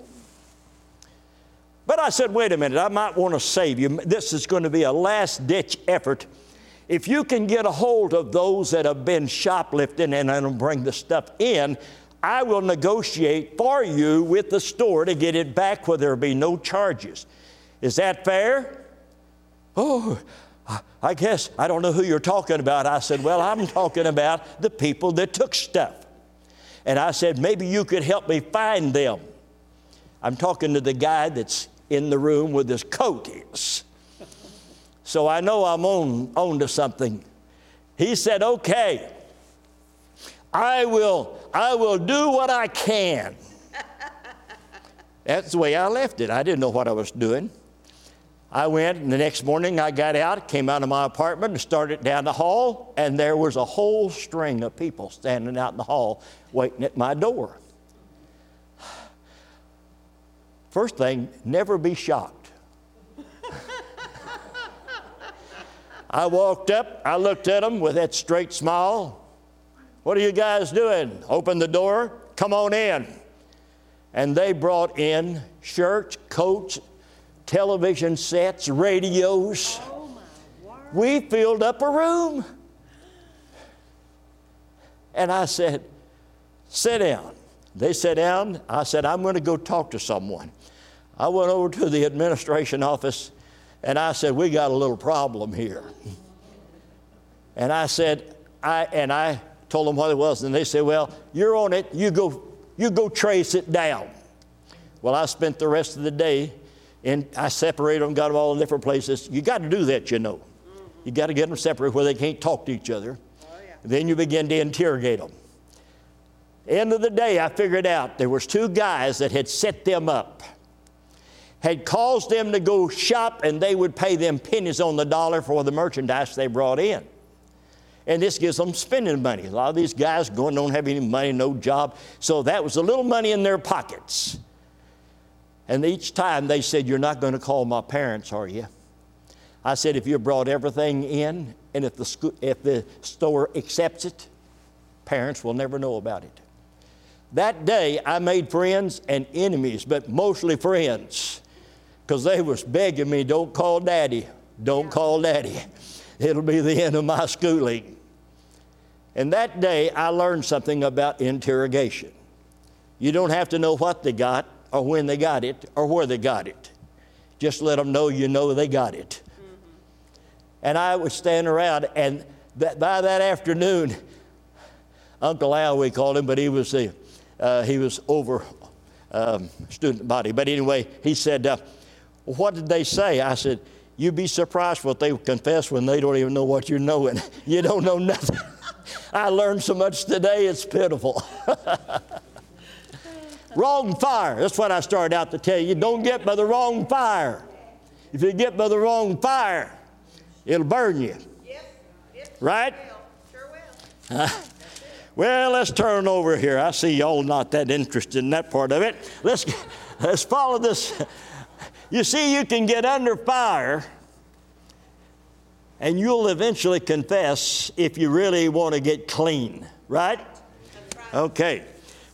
But I said, wait a minute, I might want to save you. This is going to be a last ditch effort. If you can get a hold of those that have been shoplifting and bring the stuff in, I will negotiate for you with the store to get it back where there will be no charges. Is that fair? Oh, I guess I don't know who you're talking about. I said, Well, I'm talking about the people that took stuff. And I said, Maybe you could help me find them. I'm talking to the guy that's in the room with his coat is. So I know I'm on, on to something. He said, Okay, I will, I will do what I can. That's the way I left it. I didn't know what I was doing. I went, and the next morning I got out, came out of my apartment, and started down the hall, and there was a whole string of people standing out in the hall waiting at my door. First thing, never be shocked. I walked up, I looked at them with that straight smile. What are you guys doing? Open the door, come on in. And they brought in shirts, coats, television sets, radios. we filled up a room. And I said, Sit down. They sat down. I said, I'm going to go talk to someone. I went over to the administration office and I said, We got a little problem here. And I said, I, and I told them what it was, and they said, Well, you're on it. You go, you go trace it down. Well, I spent the rest of the day and I separated them, got them all in different places. You got to do that, you know. You got to get them separate where they can't talk to each other. Then you begin to interrogate them. End of the day, I figured out there was two guys that had set them up, had caused them to go shop, and they would pay them pennies on the dollar for the merchandise they brought in. And this gives them spending money. A lot of these guys going don't have any money, no job, so that was a little money in their pockets. And each time they said, "You're not going to call my parents, are you?" I said, "If you brought everything in, and if the sco- if the store accepts it, parents will never know about it." That day, I made friends and enemies, but mostly friends, because they was begging me, "Don't call Daddy, don't call Daddy. It'll be the end of my schooling." And that day, I learned something about interrogation. You don't have to know what they got, or when they got it, or where they got it. Just let them know you know they got it. And I would stand around, and by that afternoon, Uncle Al, we called him, but he was the uh, he was over um, student body. But anyway, he said, uh, "What did they say?" I said, "You'd be surprised what they confess when they don't even know what you're knowing. you don't know nothing." I learned so much today; it's pitiful. wrong fire. That's what I started out to tell you. Don't get by the wrong fire. If you get by the wrong fire, it'll burn you. Yep. Yep. Right? Sure will. Well, let's turn over here. I see y'all not that interested in that part of it. Let's, let's follow this. You see, you can get under fire and you'll eventually confess if you really want to get clean, right? Okay.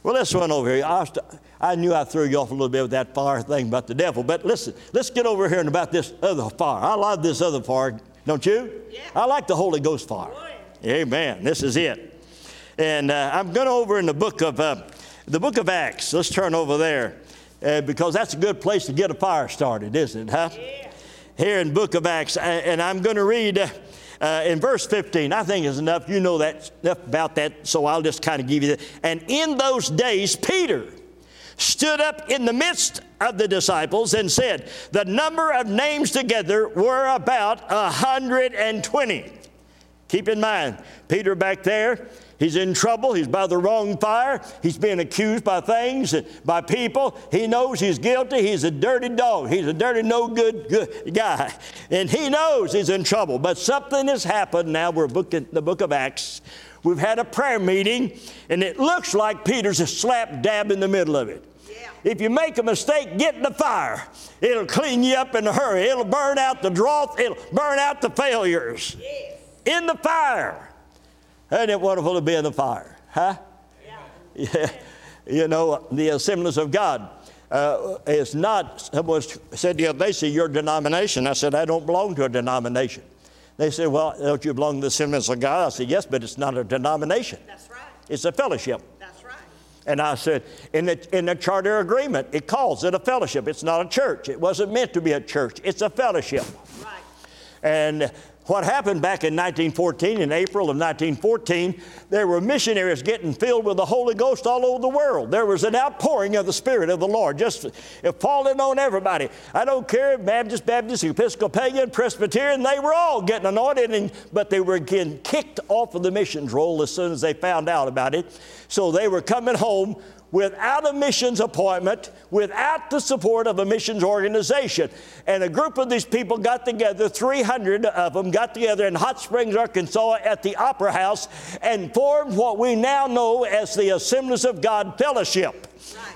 Well, let's run over here. I, st- I knew I threw you off a little bit with that fire thing about the devil, but listen, let's get over here and about this other fire. I love this other fire, don't you? Yeah. I like the Holy Ghost fire. Amen. This is it. And uh, I'm going over in the book of uh, the book of Acts. Let's turn over there uh, because that's a good place to get a fire started, isn't it? Huh? Here in book of Acts, and I'm going to read. Uh, in verse 15, I think is enough. You know that enough about that, so I'll just kind of give you that. And in those days, Peter stood up in the midst of the disciples and said, The number of names together were about a 120. Keep in mind, Peter back there, he's in trouble. He's by the wrong fire. He's being accused by things, and by people. He knows he's guilty. He's a dirty dog. He's a dirty, no good, good guy. And he knows he's in trouble. But something has happened now. We're book in the book of Acts. We've had a prayer meeting, and it looks like Peter's a slap dab in the middle of it. If you make a mistake, get in the fire. It'll clean you up in a hurry. It'll burn out the dross. It'll burn out the failures. Yes. In the fire. Isn't it wonderful to be in the fire? Huh? Yeah. You know, the assemblies of God uh, is not, someone said the other day, see, your denomination. I said, I don't belong to a denomination. They said, well, don't you belong to the assemblies of God? I said, yes, but it's not a denomination. That's right. It's a fellowship. That's right. And I said, in the, in the charter agreement, it calls it a fellowship. It's not a church. It wasn't meant to be a church. It's a fellowship. Right. And what happened back in 1914, in April of 1914, there were missionaries getting filled with the Holy Ghost all over the world. There was an outpouring of the Spirit of the Lord, just falling on everybody. I don't care, Baptist, Baptist, Episcopalian, Presbyterian, they were all getting anointed, and, but they were getting kicked off of the missions roll as soon as they found out about it. So they were coming home without a missions appointment, without the support of a missions organization. And a group of these people got together, 300 of them got together in Hot Springs, Arkansas at the Opera House and formed what we now know as the Assemblies of God Fellowship.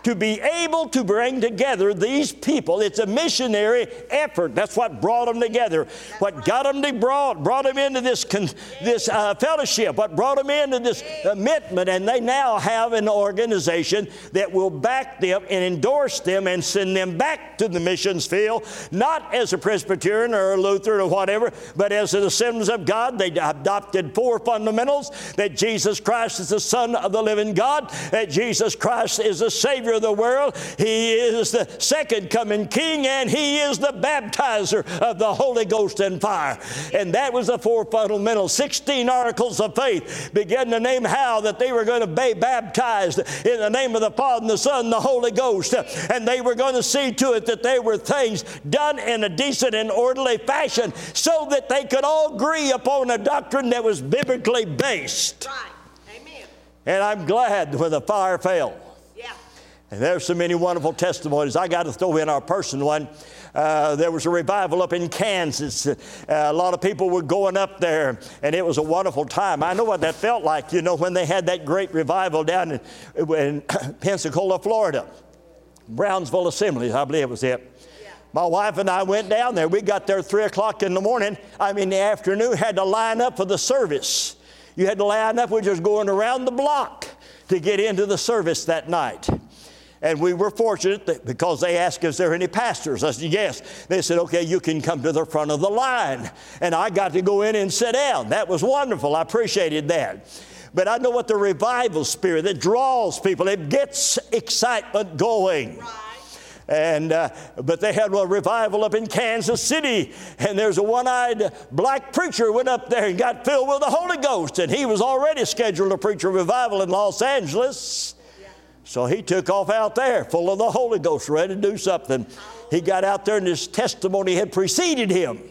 To be able to bring together these people. It's a missionary effort. That's what brought them together. What got them to brought, brought them into this, con, this uh, fellowship, what brought them into this commitment, and they now have an organization that will back them and endorse them and send them back to the missions field, not as a Presbyterian or a Lutheran or whatever, but as the Assemblies of God. They adopted four fundamentals that Jesus Christ is the Son of the living God, that Jesus Christ is the Savior of the world, He is the second coming King, and He is the baptizer of the Holy Ghost and fire. And that was the four fundamentals. 16 articles of faith began to name how that they were going to be baptized in the name of the Father and the Son and the Holy Ghost. And they were going to see to it that they were things done in a decent and orderly fashion so that they could all agree upon a doctrine that was biblically based. Right. Amen. And I'm glad when the fire fell. And there's so many wonderful testimonies. I got to throw in our personal one. Uh, there was a revival up in Kansas. Uh, a lot of people were going up there, and it was a wonderful time. I know what that felt like, you know, when they had that great revival down in, in Pensacola, Florida. Brownsville Assembly, I believe it was it. My wife and I went down there. We got there three o'clock in the morning. I mean, the afternoon, had to line up for the service. You had to line up. We were just going around the block to get into the service that night. And we were fortunate that because they asked, Is there any pastors? I said, Yes. They said, Okay, you can come to the front of the line. And I got to go in and sit down. That was wonderful. I appreciated that. But I know what the revival spirit that draws people, it gets excitement going. And uh, but they had a revival up in Kansas City, and there's a one-eyed black preacher went up there and got filled with the Holy Ghost, and he was already scheduled to preach a revival in Los Angeles. So he took off out there full of the Holy Ghost, ready to do something. He got out there and his testimony had preceded him.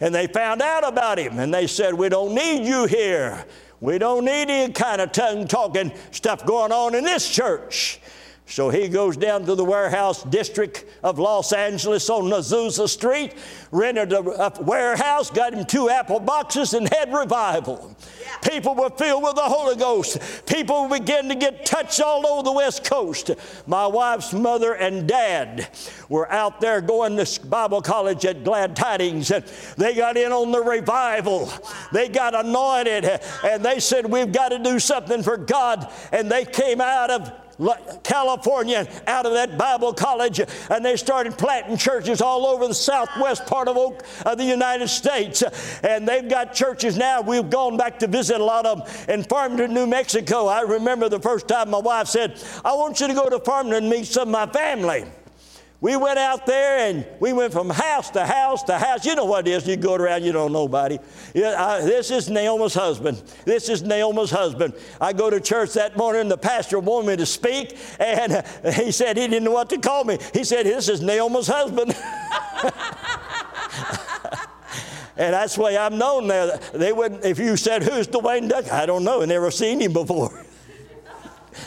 And they found out about him and they said, We don't need you here. We don't need any kind of tongue talking stuff going on in this church. So he goes down to the warehouse district of Los Angeles on Azusa Street, rented a, a warehouse, got him two apple boxes, and had revival. People were filled with the Holy Ghost. People began to get touched all over the West Coast. My wife's mother and dad were out there going to Bible college at Glad Tidings, and they got in on the revival. They got anointed, and they said, We've got to do something for God. And they came out of California out of that Bible college, and they started planting churches all over the southwest part of, Oak, of the United States. And they've got churches now. We've gone back to visit a lot of them in Farmington, New Mexico. I remember the first time my wife said, I want you to go to Farmington and meet some of my family. We went out there and we went from house to house to house. You know what it is. You go around, you don't know nobody. This is Naomi's husband. This is Naomi's husband. I go to church that morning. The pastor wanted me to speak, and he said he didn't know what to call me. He said, This is Naomi's husband. and that's the way I'm known there. They wouldn't, if you said, Who's Dwayne Duck? I don't know. I never seen him before.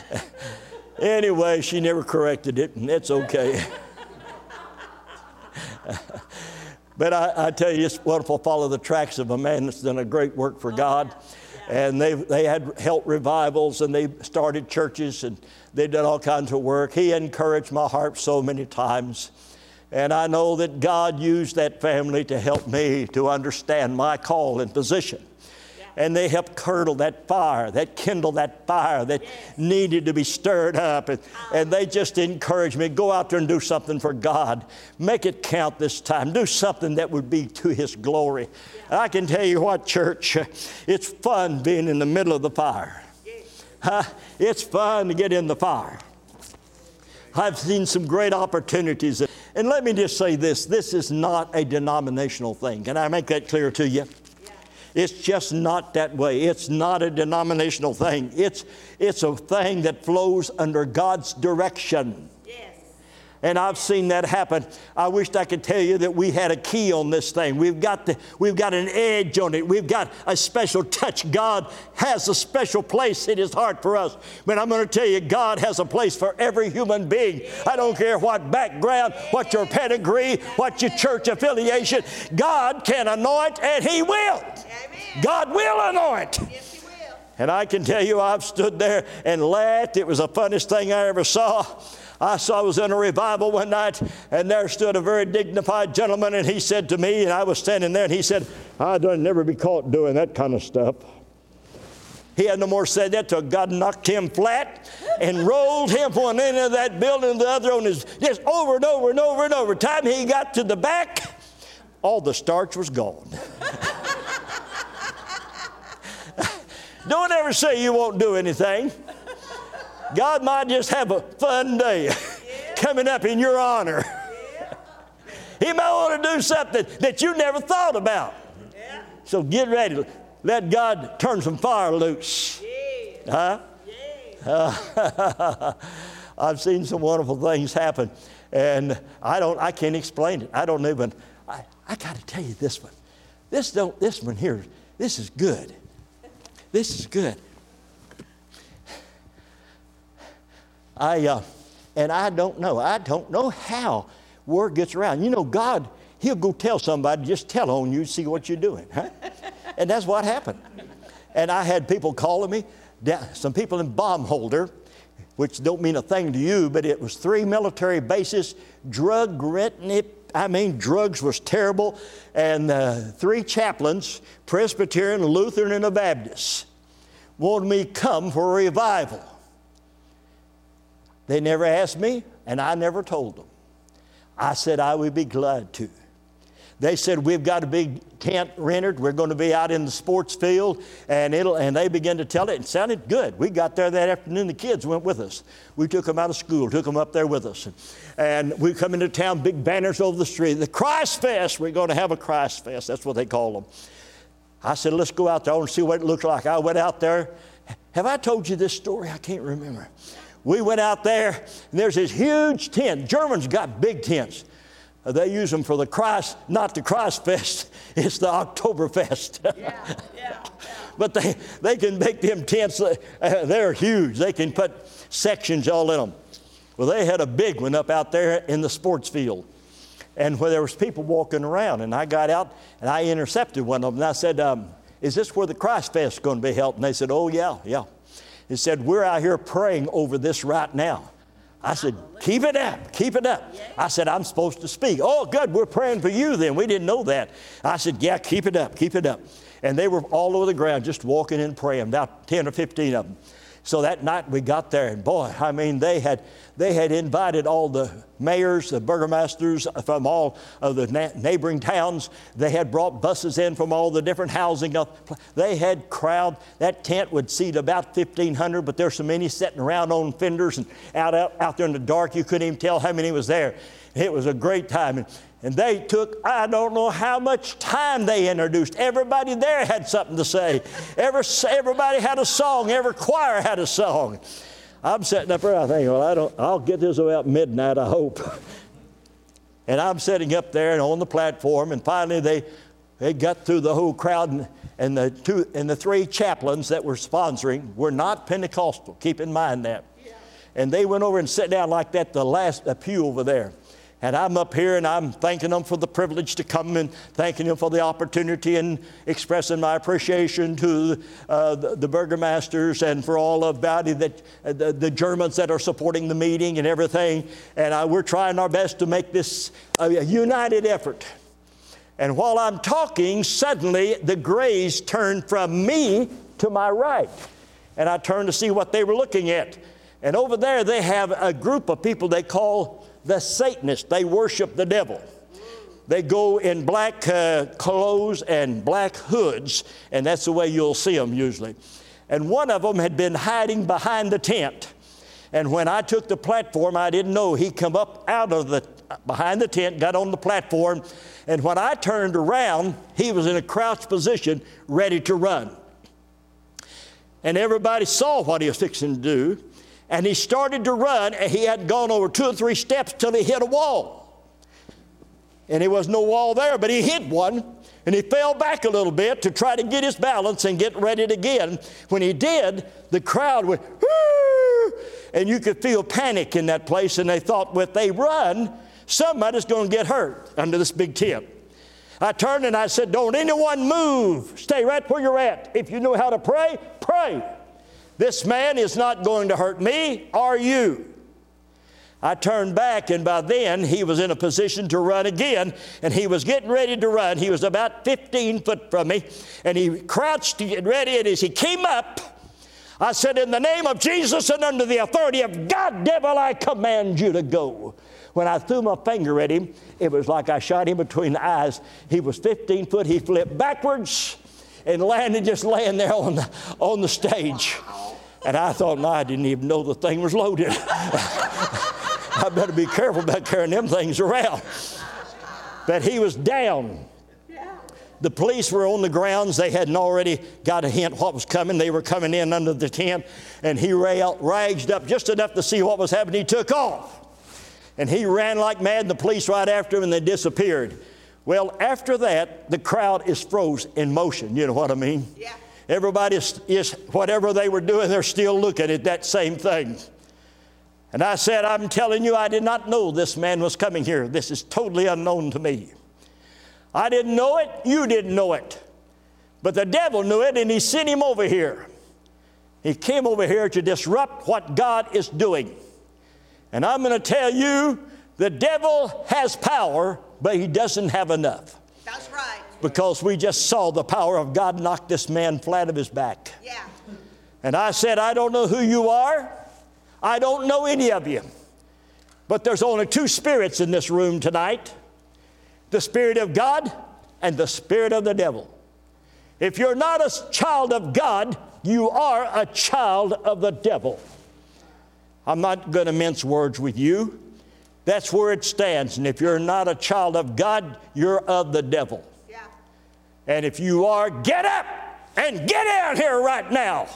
anyway, she never corrected it, and it's okay. but I, I, tell you, it's wonderful to follow the tracks of a man that's done a great work for oh, God. And they, they had helped revivals and they started churches and they did all kinds of work. He encouraged my heart so many times. And I know that God used that family to help me to understand my call and position and they helped curdle that fire, that kindle that fire that needed to be stirred up. And, and they just encouraged me go out there and do something for God. Make it count this time. Do something that would be to His glory. And I can tell you what, church, it's fun being in the middle of the fire. Huh? It's fun to get in the fire. I've seen some great opportunities. And let me just say this this is not a denominational thing. Can I make that clear to you? It's just not that way. It's not a denominational thing. It's, it's a thing that flows under God's direction. And I've seen that happen. I wished I could tell you that we had a key on this thing. We've got, the, we've got an edge on it. We've got a special touch. God has a special place in His heart for us. But I'm going to tell you, God has a place for every human being. I don't care what background, what your pedigree, what your church affiliation. God can anoint and He will. God will anoint. And I can tell you, I've stood there and laughed. It was the funniest thing I ever saw. I saw I was in a revival one night, and there stood a very dignified gentleman, and he said to me, and I was standing there, and he said, I'd never be caught doing that kind of stuff. He had no more said that till God knocked him flat and rolled him from one end of that building to the other on his just over and over and over and over. Time he got to the back, all the starch was gone. Don't ever say you won't do anything. God might just have a fun day coming up in your honor. He might want to do something that you never thought about. So get ready. Let God turn some fire loose. Huh? Uh, I've seen some wonderful things happen, and I don't. I can't explain it. I don't even. I, I got to tell you this one. This don't. This one here. This is good. This is good. I, uh, and I don't know. I don't know how word gets around. You know, God, He'll go tell somebody, just tell on you, see what you're doing. Huh? and that's what happened. And I had people calling me, some people in Baumholder, which don't mean a thing to you, but it was three military bases, drug ridden. I mean, drugs was terrible, and uh, three chaplains, Presbyterian, Lutheran, and a Baptist, wanted me come for a revival. They never asked me, and I never told them. I said I would be glad to. They said, We've got a big tent rented. We're going to be out in the sports field. And, it'll, and they began to tell it. It sounded good. We got there that afternoon. The kids went with us. We took them out of school, took them up there with us. And, we come into town, big banners over the street. The Christ Fest. We're going to have a Christ Fest. That's what they call them. I said, Let's go out there and see what it looks like. I went out there. Have I told you this story? I can't remember. We went out there, and there's this huge tent. Germans got big tents. Uh, they use them for the Christ, not the Christ Fest, it's the Oktoberfest. Yeah, yeah, yeah. but they, they can make them tents, uh, they're huge. They can put sections all in them. Well, they had a big one up out there in the sports field. And where there was people walking around, and I got out and I intercepted one of them. And I said, um, is this where the Christ Fest is going to be held? And they said, oh, yeah, yeah. He said, We're out here praying over this right now. I said, Keep it up, keep it up. I said, I'm supposed to speak. Oh, good, we're praying for you then. We didn't know that. I said, Yeah, keep it up, keep it up. And they were all over the ground just walking and praying, about 10 or 15 of them. So that night we got there, and boy, I mean, they had, they had invited all the mayors, the burgomasters from all of the na- neighboring towns. They had brought buses in from all the different housing. They had crowd. That tent would seat about 1,500, but there's so many sitting around on fenders and out, out, out there in the dark, you couldn't even tell how many was there. It was a great time. And and they took, I don't know how much time they introduced. Everybody there had something to say. Every, everybody had a song. Every choir had a song. I'm sitting up there, I think, well, I don't, I'll get this about midnight, I hope. and I'm sitting up there and on the platform, and finally they, they got through the whole crowd, and, and, the two, and the three chaplains that were sponsoring were not Pentecostal. Keep in mind that. Yeah. And they went over and sat down like that, the last the pew over there. And I'm up here and I'm thanking them for the privilege to come and thanking them for the opportunity and expressing my appreciation to uh, the, the, burgomasters and for all of that, uh, the, the, Germans that are supporting the meeting and everything. And uh, we're trying our best to make this a, a united effort. And while I'm talking, suddenly the grays turned from me to my right. And I turned to see what they were looking at. And over there, they have a group of people they call the Satanists. They worship the devil. They go in black uh, clothes and black hoods, and that's the way you'll see them usually. And one of them had been hiding behind the tent. And when I took the platform, I didn't know he come up out of the behind the tent, got on the platform, and when I turned around, he was in a crouched position, ready to run. And everybody saw what he was fixing to do and he started to run, and he hadn't gone over two or three steps till he hit a wall. And there was no wall there, but he hit one, and he fell back a little bit to try to get his balance and get ready again. When he did, the crowd went, Woo! and you could feel panic in that place, and they thought, well, if they run, somebody's going to get hurt under this big tent. I turned and I said, Don't anyone move. Stay right where you're at. If you know how to pray, pray. This man is not going to hurt me or you. I turned back, and by then he was in a position to run again, and he was getting ready to run. He was about 15 foot from me, and he crouched to get ready, and as he came up, I said, In the name of Jesus and under the authority of God, devil, I command you to go. When I threw my finger at him, it was like I shot him between the eyes. He was 15 foot. He flipped backwards and landed just laying there on the, on the stage. And I thought, no, I didn't even know the thing was loaded. I better be careful about carrying them things around. But he was down. The police were on the grounds. They hadn't already got a hint what was coming. They were coming in under the tent, and he raged up just enough to see what was happening. He took off. And he ran like mad, and the police right after him, and they disappeared. Well, after that, the crowd is froze in motion. You know what I mean? Yeah. Everybody is, is, whatever they were doing, they're still looking at that same thing. And I said, I'm telling you, I did not know this man was coming here. This is totally unknown to me. I didn't know it, you didn't know it. But the devil knew it, and he sent him over here. He came over here to disrupt what God is doing. And I'm going to tell you the devil has power, but he doesn't have enough. That's right. Because we just saw the power of God knock this man flat of his back. Yeah. And I said, I don't know who you are. I don't know any of you. But there's only two spirits in this room tonight the Spirit of God and the Spirit of the devil. If you're not a child of God, you are a child of the devil. I'm not going to mince words with you. That's where it stands. And if you're not a child of God, you're of the devil. Yeah. And if you are, get up and get out here right now.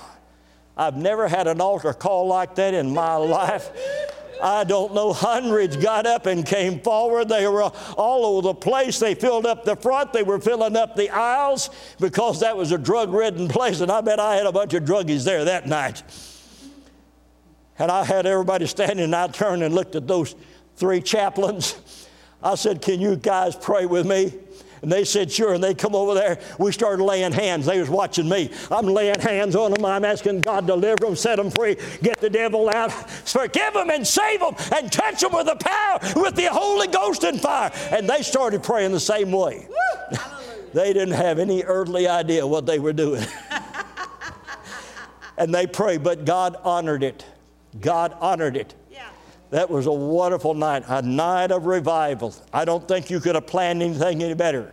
I've never had an altar call like that in my life. I don't know, hundreds got up and came forward. They were all over the place. They filled up the front, they were filling up the aisles because that was a drug ridden place. And I bet I had a bunch of druggies there that night. And I had everybody standing, and I turned and looked at those three chaplains. I said, Can you guys pray with me? And they said, sure. And they come over there. We started laying hands. They was watching me. I'm laying hands on them. I'm asking God to deliver them, set them free, get the devil out, forgive them and save them and touch them with the power, with the Holy Ghost and fire. And they started praying the same way. they didn't have any earthly idea what they were doing. and they prayed, but God honored it. God honored it. That was a wonderful night, a night of revival. I don't think you could have planned anything any better.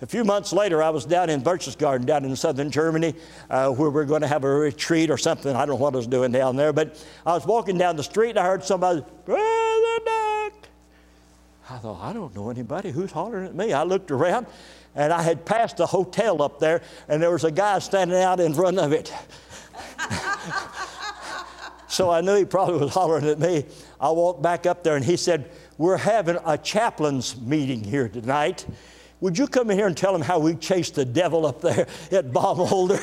A few months later, I was down in Berchtesgaden, down in southern Germany, uh, where we are going to have a retreat or something. I don't know what I was doing down there, but I was walking down the street and I heard somebody, Brother Duck. I thought, I don't know anybody. Who's hollering at me? I looked around and I had passed a hotel up there, and there was a guy standing out in front of it. So I knew he probably was hollering at me. I walked back up there and he said, We're having a chaplain's meeting here tonight. Would you come in here and tell them how we chased the devil up there at Baumholder?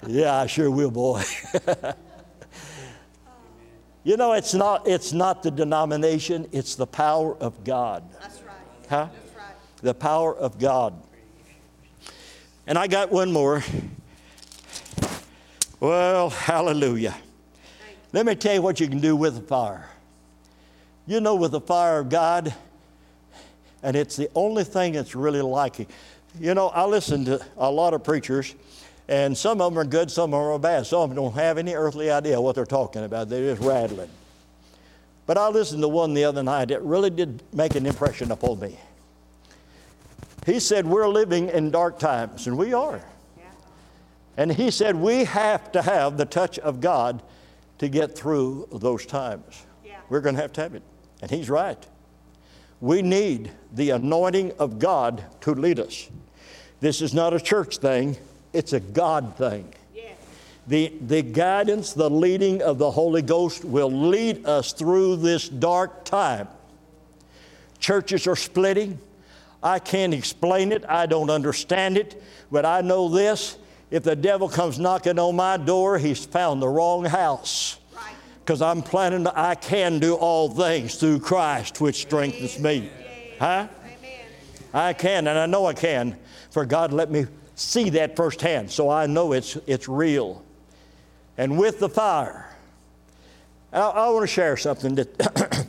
yeah, I sure will, boy. you know, it's not, it's not the denomination, it's the power of God. That's right. Huh? That's right. The power of God. And I got one more. Well, hallelujah. Let me tell you what you can do with the fire. You know, with the fire of God, and it's the only thing that's really like it. You know, I listen to a lot of preachers, and some of them are good, some of them are bad. Some of them don't have any earthly idea what they're talking about, they're just rattling. But I listened to one the other night that really did make an impression upon me. He said, We're living in dark times, and we are. And he said, We have to have the touch of God to get through those times. Yeah. We're going to have to have it. And he's right. We need the anointing of God to lead us. This is not a church thing, it's a God thing. The, the guidance, the leading of the Holy Ghost will lead us through this dark time. Churches are splitting. I can't explain it, I don't understand it, but I know this if the devil comes knocking on my door, he's found the wrong house. Because I'm planning, to, I can do all things through Christ, which strengthens me. Huh? I can, and I know I can, for God let me see that firsthand, so I know it's, it's real. And with the fire, I, I want to share something that,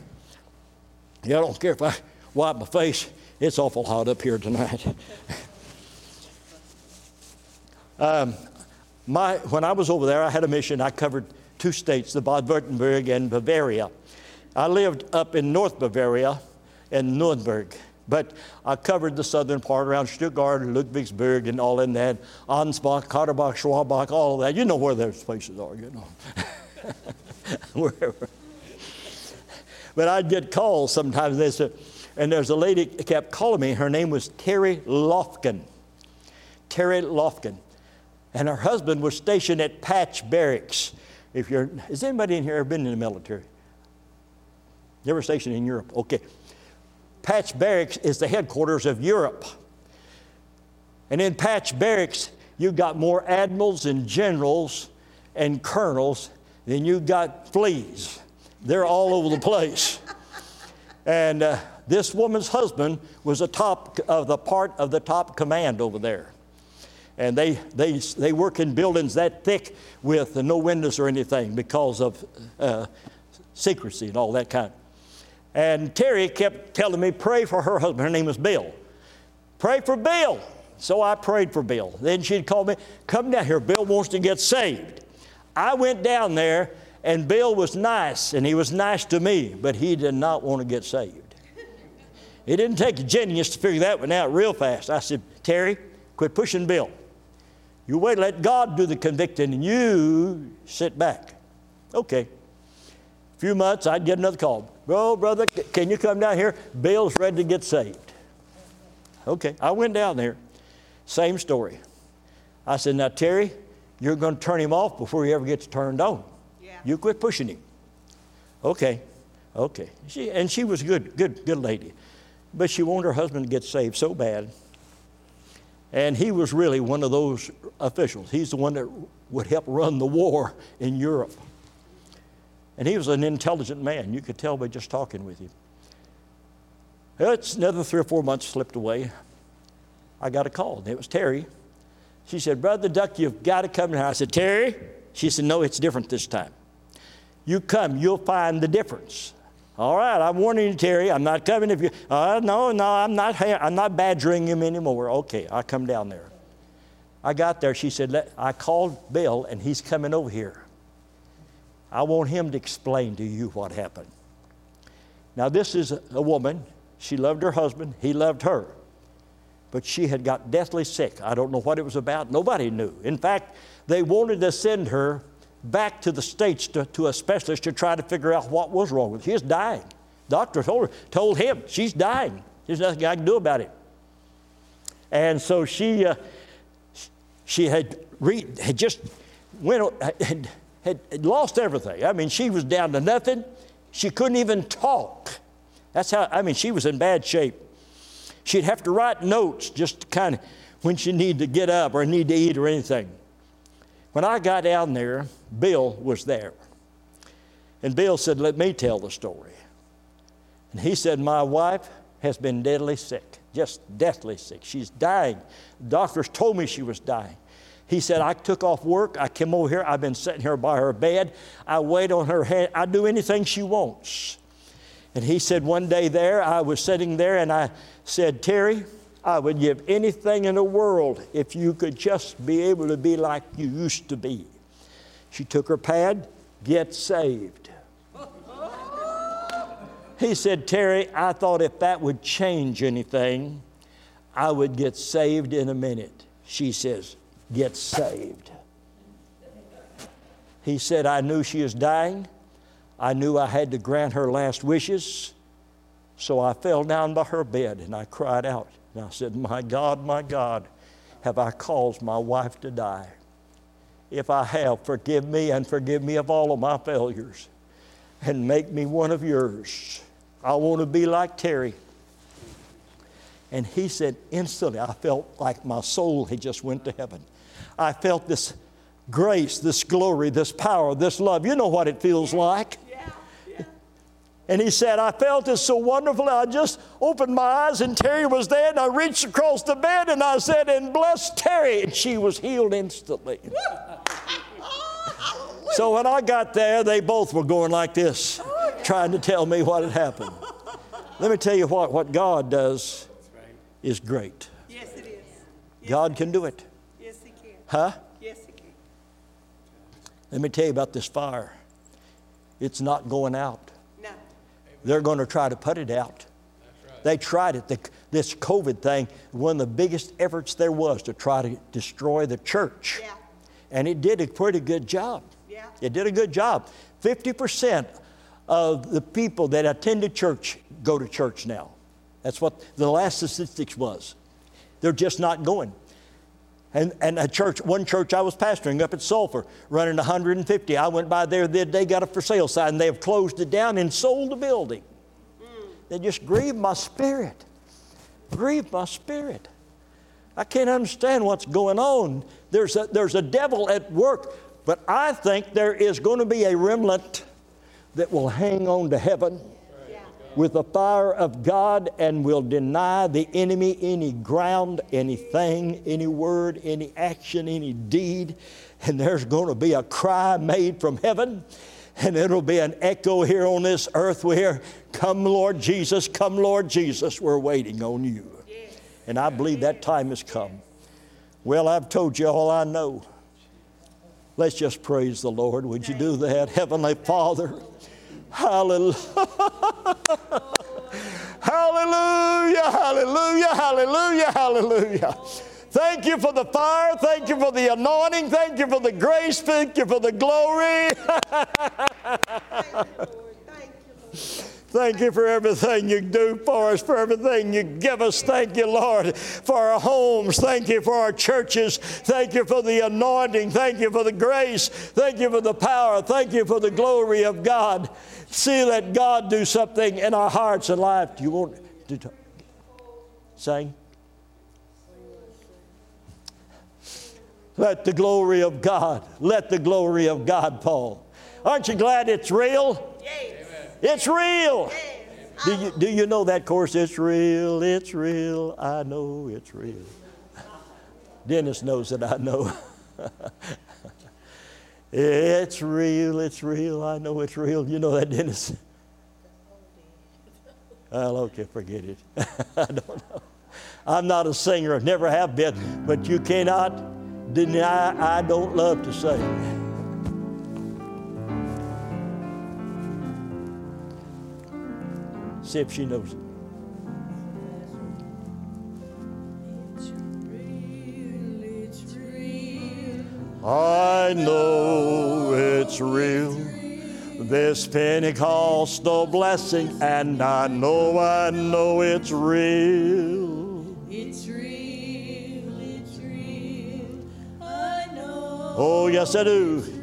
yeah, I don't care if I wipe my face, it's awful hot up here tonight. um, my, when I was over there, I had a mission. I covered two states, the Baden-Württemberg and Bavaria. I lived up in North Bavaria in Nuremberg, but I covered the southern part around Stuttgart, Ludwigsburg, and all in that, Ansbach, Katterbach, Schwabach, all of that. You know where those places are, you know. Wherever. But I'd get calls sometimes, they said, and there's a lady kept calling me. Her name was Terry Lofkin. Terry Lofkin. And her husband was stationed at Patch Barracks. If you're, has anybody in here ever been in the military? Never stationed in Europe? Okay. Patch Barracks is the headquarters of Europe. And in Patch Barracks, you've got more admirals and generals and colonels than you've got fleas. They're all over the place. And uh, this woman's husband was a top of the part of the top command over there. And they, they, they work in buildings that thick with no windows or anything because of uh, secrecy and all that kind. And Terry kept telling me, pray for her husband. Her name was Bill. Pray for Bill. So I prayed for Bill. Then she'd call me, come down here. Bill wants to get saved. I went down there, and Bill was nice, and he was nice to me, but he did not want to get saved. It didn't take a genius to figure that one out real fast. I said, Terry, quit pushing Bill. You wait, let God do the convicting, and you sit back. Okay. A few months, I'd get another call. Bro, brother, can you come down here? Bill's ready to get saved. Okay. I went down there. Same story. I said, Now, Terry, you're going to turn him off before he ever gets turned on. Yeah. You quit pushing him. Okay. Okay. She, and she was a good, good, good lady. But she wanted her husband to get saved so bad. And he was really one of those officials. He's the one that would help run the war in Europe. And he was an intelligent man. You could tell by just talking with him. It's another three or four months slipped away. I got a call, and it was Terry. She said, Brother Duck, you've got to come here. I said, Terry? She said, No, it's different this time. You come, you'll find the difference. All right, I'm warning you, Terry. I'm not coming if you. Uh, no, no, I'm not. I'm not badgering him anymore. Okay, I come down there. I got there. She said, I called Bill, and he's coming over here. I want him to explain to you what happened. Now, this is a woman. She loved her husband. He loved her. But she had got deathly sick. I don't know what it was about. Nobody knew. In fact, they wanted to send her back to the States to, to a specialist to try to figure out what was wrong with her. She was dying. Doctor told her, told him, she's dying. There's nothing I can do about it. And so she, uh, she had, re- had just went, had, had lost everything. I mean, she was down to nothing. She couldn't even talk. That's how, I mean, she was in bad shape. She'd have to write notes just kind of when she needed to get up or need to eat or anything. When I got down there, Bill was there. And Bill said, Let me tell the story. And he said, My wife has been deadly sick, just deathly sick. She's dying. Doctors told me she was dying. He said, I took off work. I came over here. I've been sitting here by her bed. I wait on her hand. I do anything she wants. And he said, One day there, I was sitting there and I said, Terry, I would give anything in the world if you could just be able to be like you used to be. She took her pad, get saved. He said, Terry, I thought if that would change anything, I would get saved in a minute. She says, Get saved. He said, I knew she was dying. I knew I had to grant her last wishes. So I fell down by her bed and I cried out. And I said, My God, my God, have I caused my wife to die? If I have, forgive me and forgive me of all of my failures and make me one of yours. I want to be like Terry. And he said, instantly, I felt like my soul had just went to heaven. I felt this grace, this glory, this power, this love. You know what it feels like. And he said, I felt it so wonderful. I just opened my eyes and Terry was there, and I reached across the bed and I said, And bless Terry. And she was healed instantly. so when I got there, they both were going like this, trying to tell me what had happened. Let me tell you what, what God does is great. Yes, it is. God can do it. Yes, He can. Huh? Yes, He can. Let me tell you about this fire. It's not going out. They're going to try to put it out. They tried it. The, this COVID thing, one of the biggest efforts there was to try to destroy the church. Yeah. And it did a pretty good job. Yeah. It did a good job. 50% of the people that attended church go to church now. That's what the last statistics was. They're just not going. And, and a church, one church I was pastoring up at Sulphur, running 150. I went by there the other day, got a for sale sign, and they have closed it down and sold the building. They just grieved my spirit. Grieved my spirit. I can't understand what's going on. There's a, there's a devil at work, but I think there is going to be a remnant that will hang on to heaven with the fire of God and will deny the enemy any ground, anything, any word, any action, any deed. And there's going to be a cry made from heaven. And it'll be an echo here on this earth where, Come, Lord Jesus, come, Lord Jesus, we're waiting on you. And I believe that time has come. Well, I've told you all I know. Let's just praise the Lord. Would you do that? Heavenly Father, hallelujah. hallelujah, hallelujah, hallelujah, hallelujah. Thank you for the fire. Thank you for the anointing. Thank you for the grace. Thank you for the glory. Thank you for everything you do for us, for everything you give us. Thank you, Lord, for our homes. Thank you for our churches. Thank you for the anointing. Thank you for the grace. Thank you for the power. Thank you for the glory of God. See, let God do something in our hearts and life. Do you want to talk? sing? Let the glory of God, let the glory of God, Paul. Aren't you glad it's real? It's real. Do you, do you know that chorus? It's real, it's real, I know it's real. Dennis knows that I know. it's real, it's real, I know it's real. You know that, Dennis? Well, okay, forget it. I don't know. I'm not a singer, never have been, but you cannot deny I don't love to sing. See if she knows it. I know it's real, this Pentecostal blessing, and I know, I know it's real. It's real, it's real. I know Oh, yes, I do.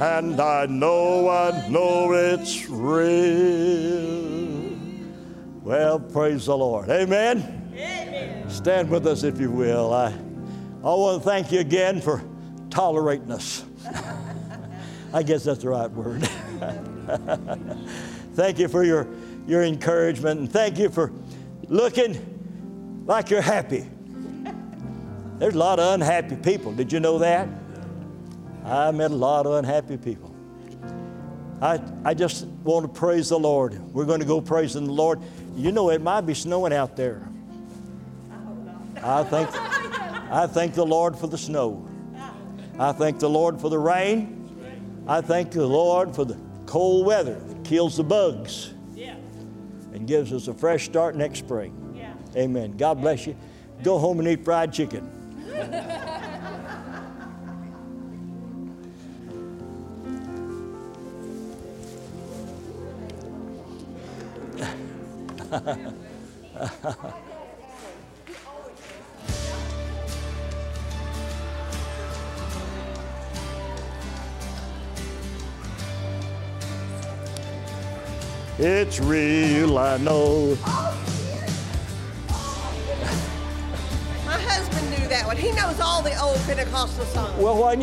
And I know, I know it's real. Well, praise the Lord. Amen. Stand with us if you will. I, I want to thank you again for tolerating us. I guess that's the right word. thank you for your, your encouragement and thank you for looking like you're happy. There's a lot of unhappy people. Did you know that? I met a lot of unhappy people. I, I just want to praise the Lord. We're going to go praising the Lord. You know, it might be snowing out there. I thank, I thank the Lord for the snow. I thank the Lord for the rain. I thank the Lord for the cold weather that kills the bugs and gives us a fresh start next spring. Amen. God bless you. Go home and eat fried chicken. It's real, I know. My husband knew that one. He knows all the old Pentecostal songs. Well, why